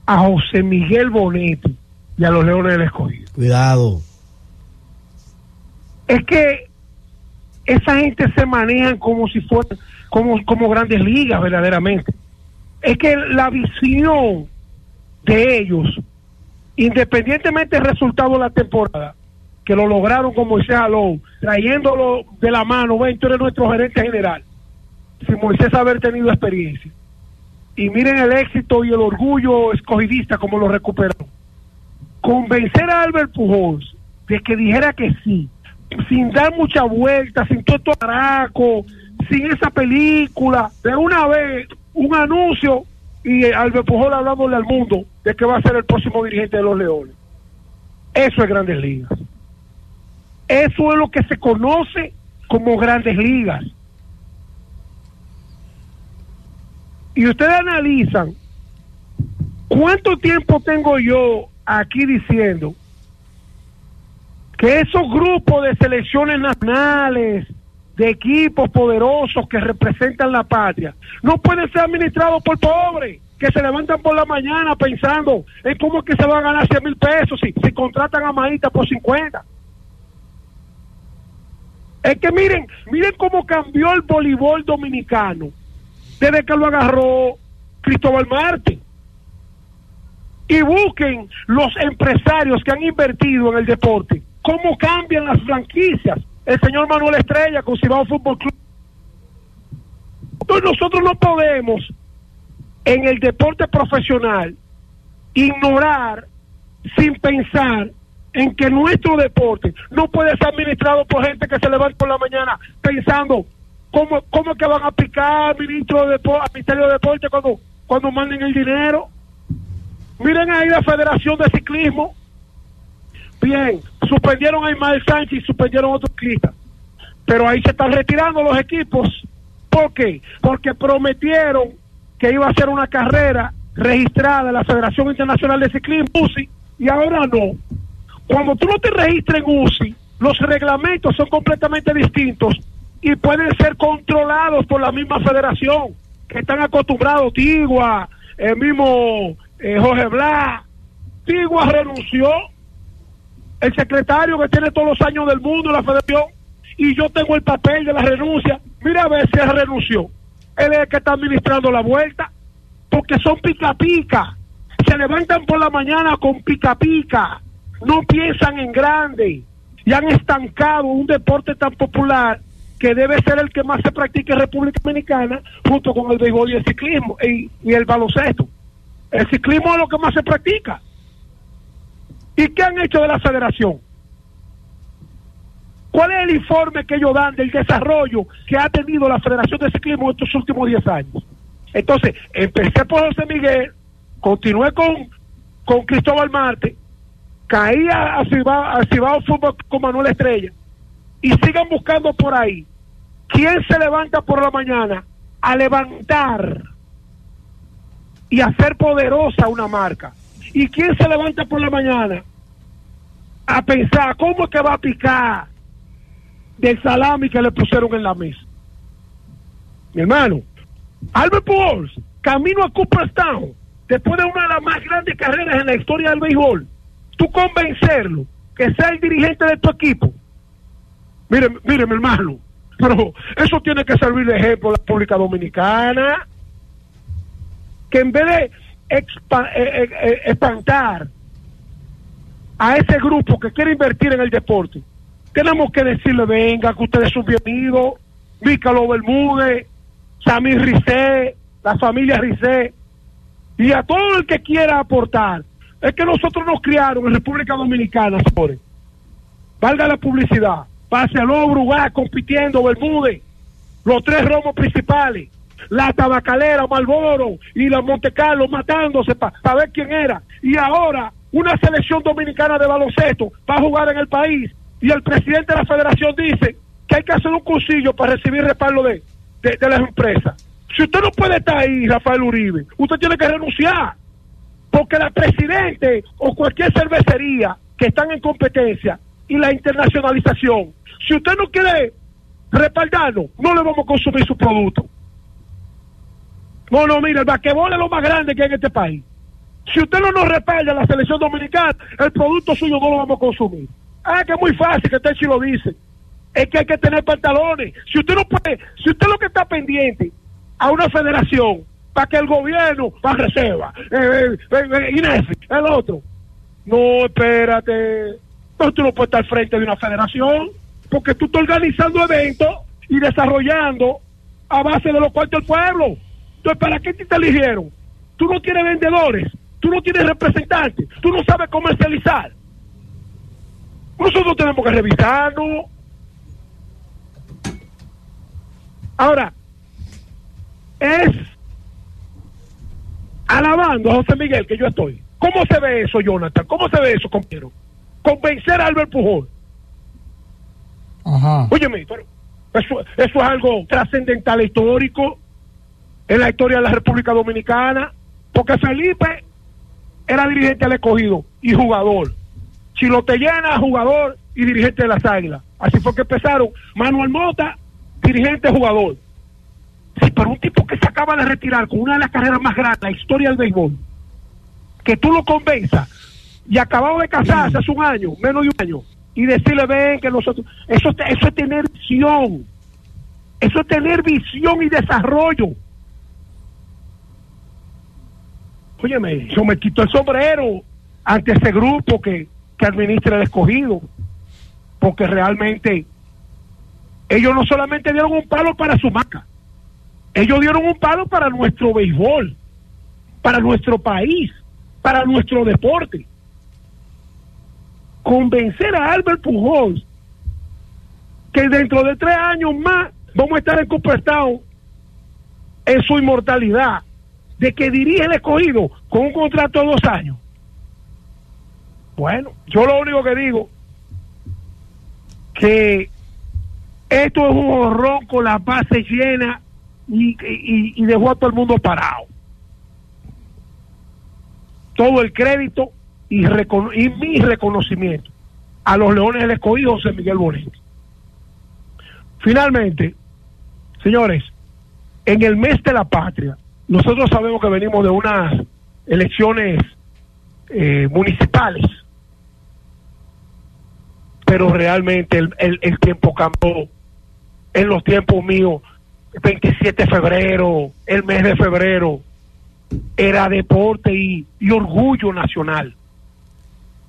a José Miguel Bonetti y a los Leones del Escogido. Cuidado. Es que esa gente se manejan como si fueran como, como grandes ligas verdaderamente. Es que la visión de ellos, independientemente del resultado de la temporada, que lo lograron con Moisés Alou, trayéndolo de la mano, ven, tú eres nuestro gerente general, sin Moisés haber tenido experiencia. Y miren el éxito y el orgullo escogidista como lo recuperaron. Convencer a Albert Pujols de que dijera que sí, sin dar mucha vuelta, sin todo esto araco, sin esa película, de una vez un anuncio y Albert Pujol hablándole al mundo de que va a ser el próximo dirigente de los Leones. Eso es Grandes Ligas. Eso es lo que se conoce como Grandes Ligas. Y ustedes analizan cuánto tiempo tengo yo aquí diciendo que esos grupos de selecciones nacionales, de equipos poderosos que representan la patria, no pueden ser administrados por pobres que se levantan por la mañana pensando en cómo es que se van a ganar 100 mil pesos si, si contratan a Maíta por 50. Es que miren, miren cómo cambió el voleibol dominicano desde que lo agarró Cristóbal Marte. Y busquen los empresarios que han invertido en el deporte, cómo cambian las franquicias. El señor Manuel Estrella con Cibao Fútbol Club. Nosotros no podemos en el deporte profesional ignorar sin pensar en que nuestro deporte no puede ser administrado por gente que se levanta por la mañana pensando cómo, cómo es que van a aplicar ministro de Deporte, Ministerio de Deporte cuando, cuando manden el dinero. Miren ahí la Federación de Ciclismo. Bien, suspendieron a Ismael Sánchez y suspendieron a otros ciclistas. Pero ahí se están retirando los equipos. ¿Por qué? Porque prometieron que iba a ser una carrera registrada en la Federación Internacional de Ciclismo, UCI, y ahora no. Cuando tú no te registras en UCI, los reglamentos son completamente distintos y pueden ser controlados por la misma federación, que están acostumbrados, Tigua, el mismo eh, Jorge Blas, Tigua renunció, el secretario que tiene todos los años del mundo la federación, y yo tengo el papel de la renuncia. Mira a ver si él renunció. Él es el que está administrando la vuelta, porque son pica pica. Se levantan por la mañana con pica pica, no piensan en grande y han estancado un deporte tan popular que debe ser el que más se practica en República Dominicana junto con el béisbol y el ciclismo y, y el baloncesto. El ciclismo es lo que más se practica. ¿Y qué han hecho de la federación? ¿Cuál es el informe que ellos dan del desarrollo que ha tenido la Federación de Ciclismo en estos últimos 10 años? Entonces, empecé por José Miguel, continué con, con Cristóbal Marte, caí a, Cibao, a Cibao Fútbol con Manuel Estrella y sigan buscando por ahí. ¿Quién se levanta por la mañana a levantar y hacer poderosa una marca? ¿Y quién se levanta por la mañana a pensar cómo es que va a picar del salami que le pusieron en la mesa? Mi hermano, Albert Pujols, camino a Cooperstown, después de una de las más grandes carreras en la historia del béisbol, tú convencerlo que sea el dirigente de tu equipo. Mire, mire, mi hermano, pero eso tiene que servir de ejemplo a la República Dominicana, que en vez de expa- eh, eh, eh, espantar a ese grupo que quiere invertir en el deporte, tenemos que decirle, venga, que ustedes son bienvenidos, Mícalo Bermúdez, Samir Rizé, la familia Rizé, y a todo el que quiera aportar. Es que nosotros nos criaron en República Dominicana, señores. Valga la publicidad. Pase al Brugal compitiendo, Bermúdez, los tres romos principales, la tabacalera, Malboro y la Montecarlo matándose para ver quién era. Y ahora una selección dominicana de baloncesto va a jugar en el país y el presidente de la federación dice que hay que hacer un cursillo para recibir respaldo de, de, de las empresas. Si usted no puede estar ahí, Rafael Uribe, usted tiene que renunciar. Porque la presidente o cualquier cervecería que están en competencia y la internacionalización, si usted no quiere respaldarlo, no le vamos a consumir su producto. No, no, mire, el basquetbol es lo más grande que hay en este país. Si usted no nos respalda la selección dominicana, el producto suyo no lo vamos a consumir. Ah, que es muy fácil, que usted sí lo dice. Es que hay que tener pantalones. Si usted no puede, si usted lo que está pendiente a una federación para que el gobierno va a reserva, eh, eh, eh, INEFI, el otro. No, espérate. No, tú no puedes estar frente de una federación porque tú estás organizando eventos y desarrollando a base de los cuartos del pueblo. Entonces, ¿para qué te, eligieron? Tú no tienes vendedores, tú no tienes representantes, tú no sabes comercializar. Nosotros tenemos que revisarnos. Ahora, es alabando a José Miguel que yo estoy. ¿Cómo se ve eso, Jonathan? ¿Cómo se ve eso, compañero? Convencer a Albert Pujol. Ajá. Óyeme, pero eso, eso es algo trascendental histórico en la historia de la República Dominicana, porque Felipe era dirigente del escogido y jugador. Si lo te llena, jugador y dirigente de las águilas. Así fue que empezaron. Manuel Mota, dirigente jugador. Sí, pero un tipo que se acaba de retirar con una de las carreras más grandes de la historia del béisbol, que tú lo convenzas y acabado de casarse hace un año, menos de un año, y decirle, ven que nosotros, eso, eso es tener visión, eso es tener visión y desarrollo. Óyeme, yo me quito el sombrero ante ese grupo que, que administra el escogido, porque realmente ellos no solamente dieron un palo para su marca, ellos dieron un palo para nuestro béisbol, para nuestro país, para nuestro deporte. Convencer a Albert Pujols que dentro de tres años más vamos a estar en Cooperstown en su inmortalidad, de que dirige el escogido con un contrato de dos años. Bueno, yo lo único que digo que esto es un horror con la base llena y, y, y dejó a todo el mundo parado. Todo el crédito y, recono y mi reconocimiento a los Leones del Escogido José Miguel Bonet. Finalmente, señores, en el mes de la patria, nosotros sabemos que venimos de unas elecciones eh, municipales. Pero realmente el, el- el tiempo cambió. En los tiempos míos, 27 de febrero, el mes de febrero, era deporte y, y orgullo nacional.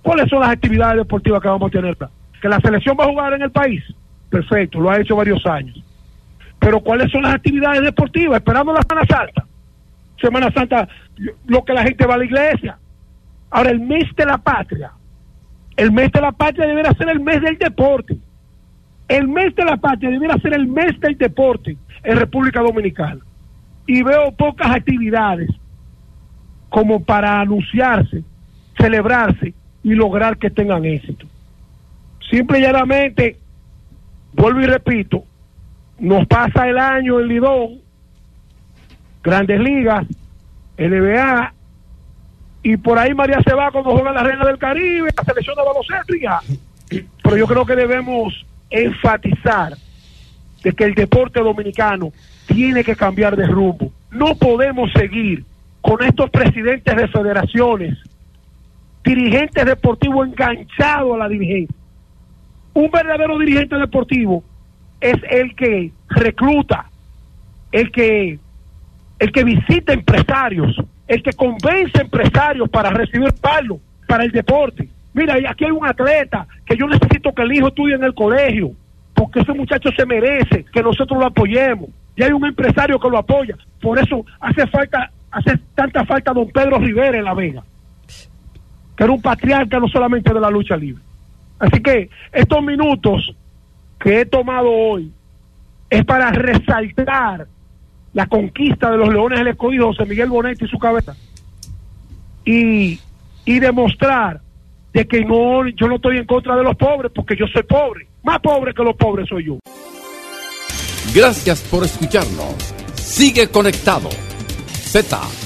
¿Cuáles son las actividades deportivas que vamos a tener? Que la selección va a jugar en el país. Perfecto, lo ha hecho varios años. Pero ¿cuáles son las actividades deportivas? Esperando la Semana Santa. Semana Santa, lo que la gente va a la iglesia. Ahora, el mes de la patria. El mes de la patria debería ser el mes del deporte. El mes de la patria debería ser el mes del deporte en República Dominicana. Y veo pocas actividades como para anunciarse, celebrarse y lograr que tengan éxito. Simple y llanamente, vuelvo y repito, nos pasa el año en Lidón, Grandes Ligas, NBA, y por ahí María se va cuando juega la Reina del Caribe, la selección de baloncesto y ya. Pero yo creo que debemos enfatizar de que el deporte dominicano tiene que cambiar de rumbo. No podemos seguir con estos presidentes de federaciones, dirigentes deportivos enganchados a la dirigencia. Un verdadero dirigente deportivo es el que recluta, el que el que visita empresarios, el que convence empresarios para recibir palo para el deporte. Mira, aquí hay un atleta que yo necesito que el hijo estudie en el colegio, porque ese muchacho se merece que nosotros lo apoyemos. Y hay un empresario que lo apoya. Por eso hace falta, hace tanta falta don Pedro Rivera en La Vega, que era un patriarca no solamente de la lucha libre. Así que estos minutos que he tomado hoy es para resaltar la conquista de los Leones del Escogido, José Miguel Bonetti y su cabeza, y, y demostrar de que no, yo no estoy en contra de los pobres, porque yo soy pobre, más pobre que los pobres soy yo. Gracias por escucharnos. Sigue conectado. Z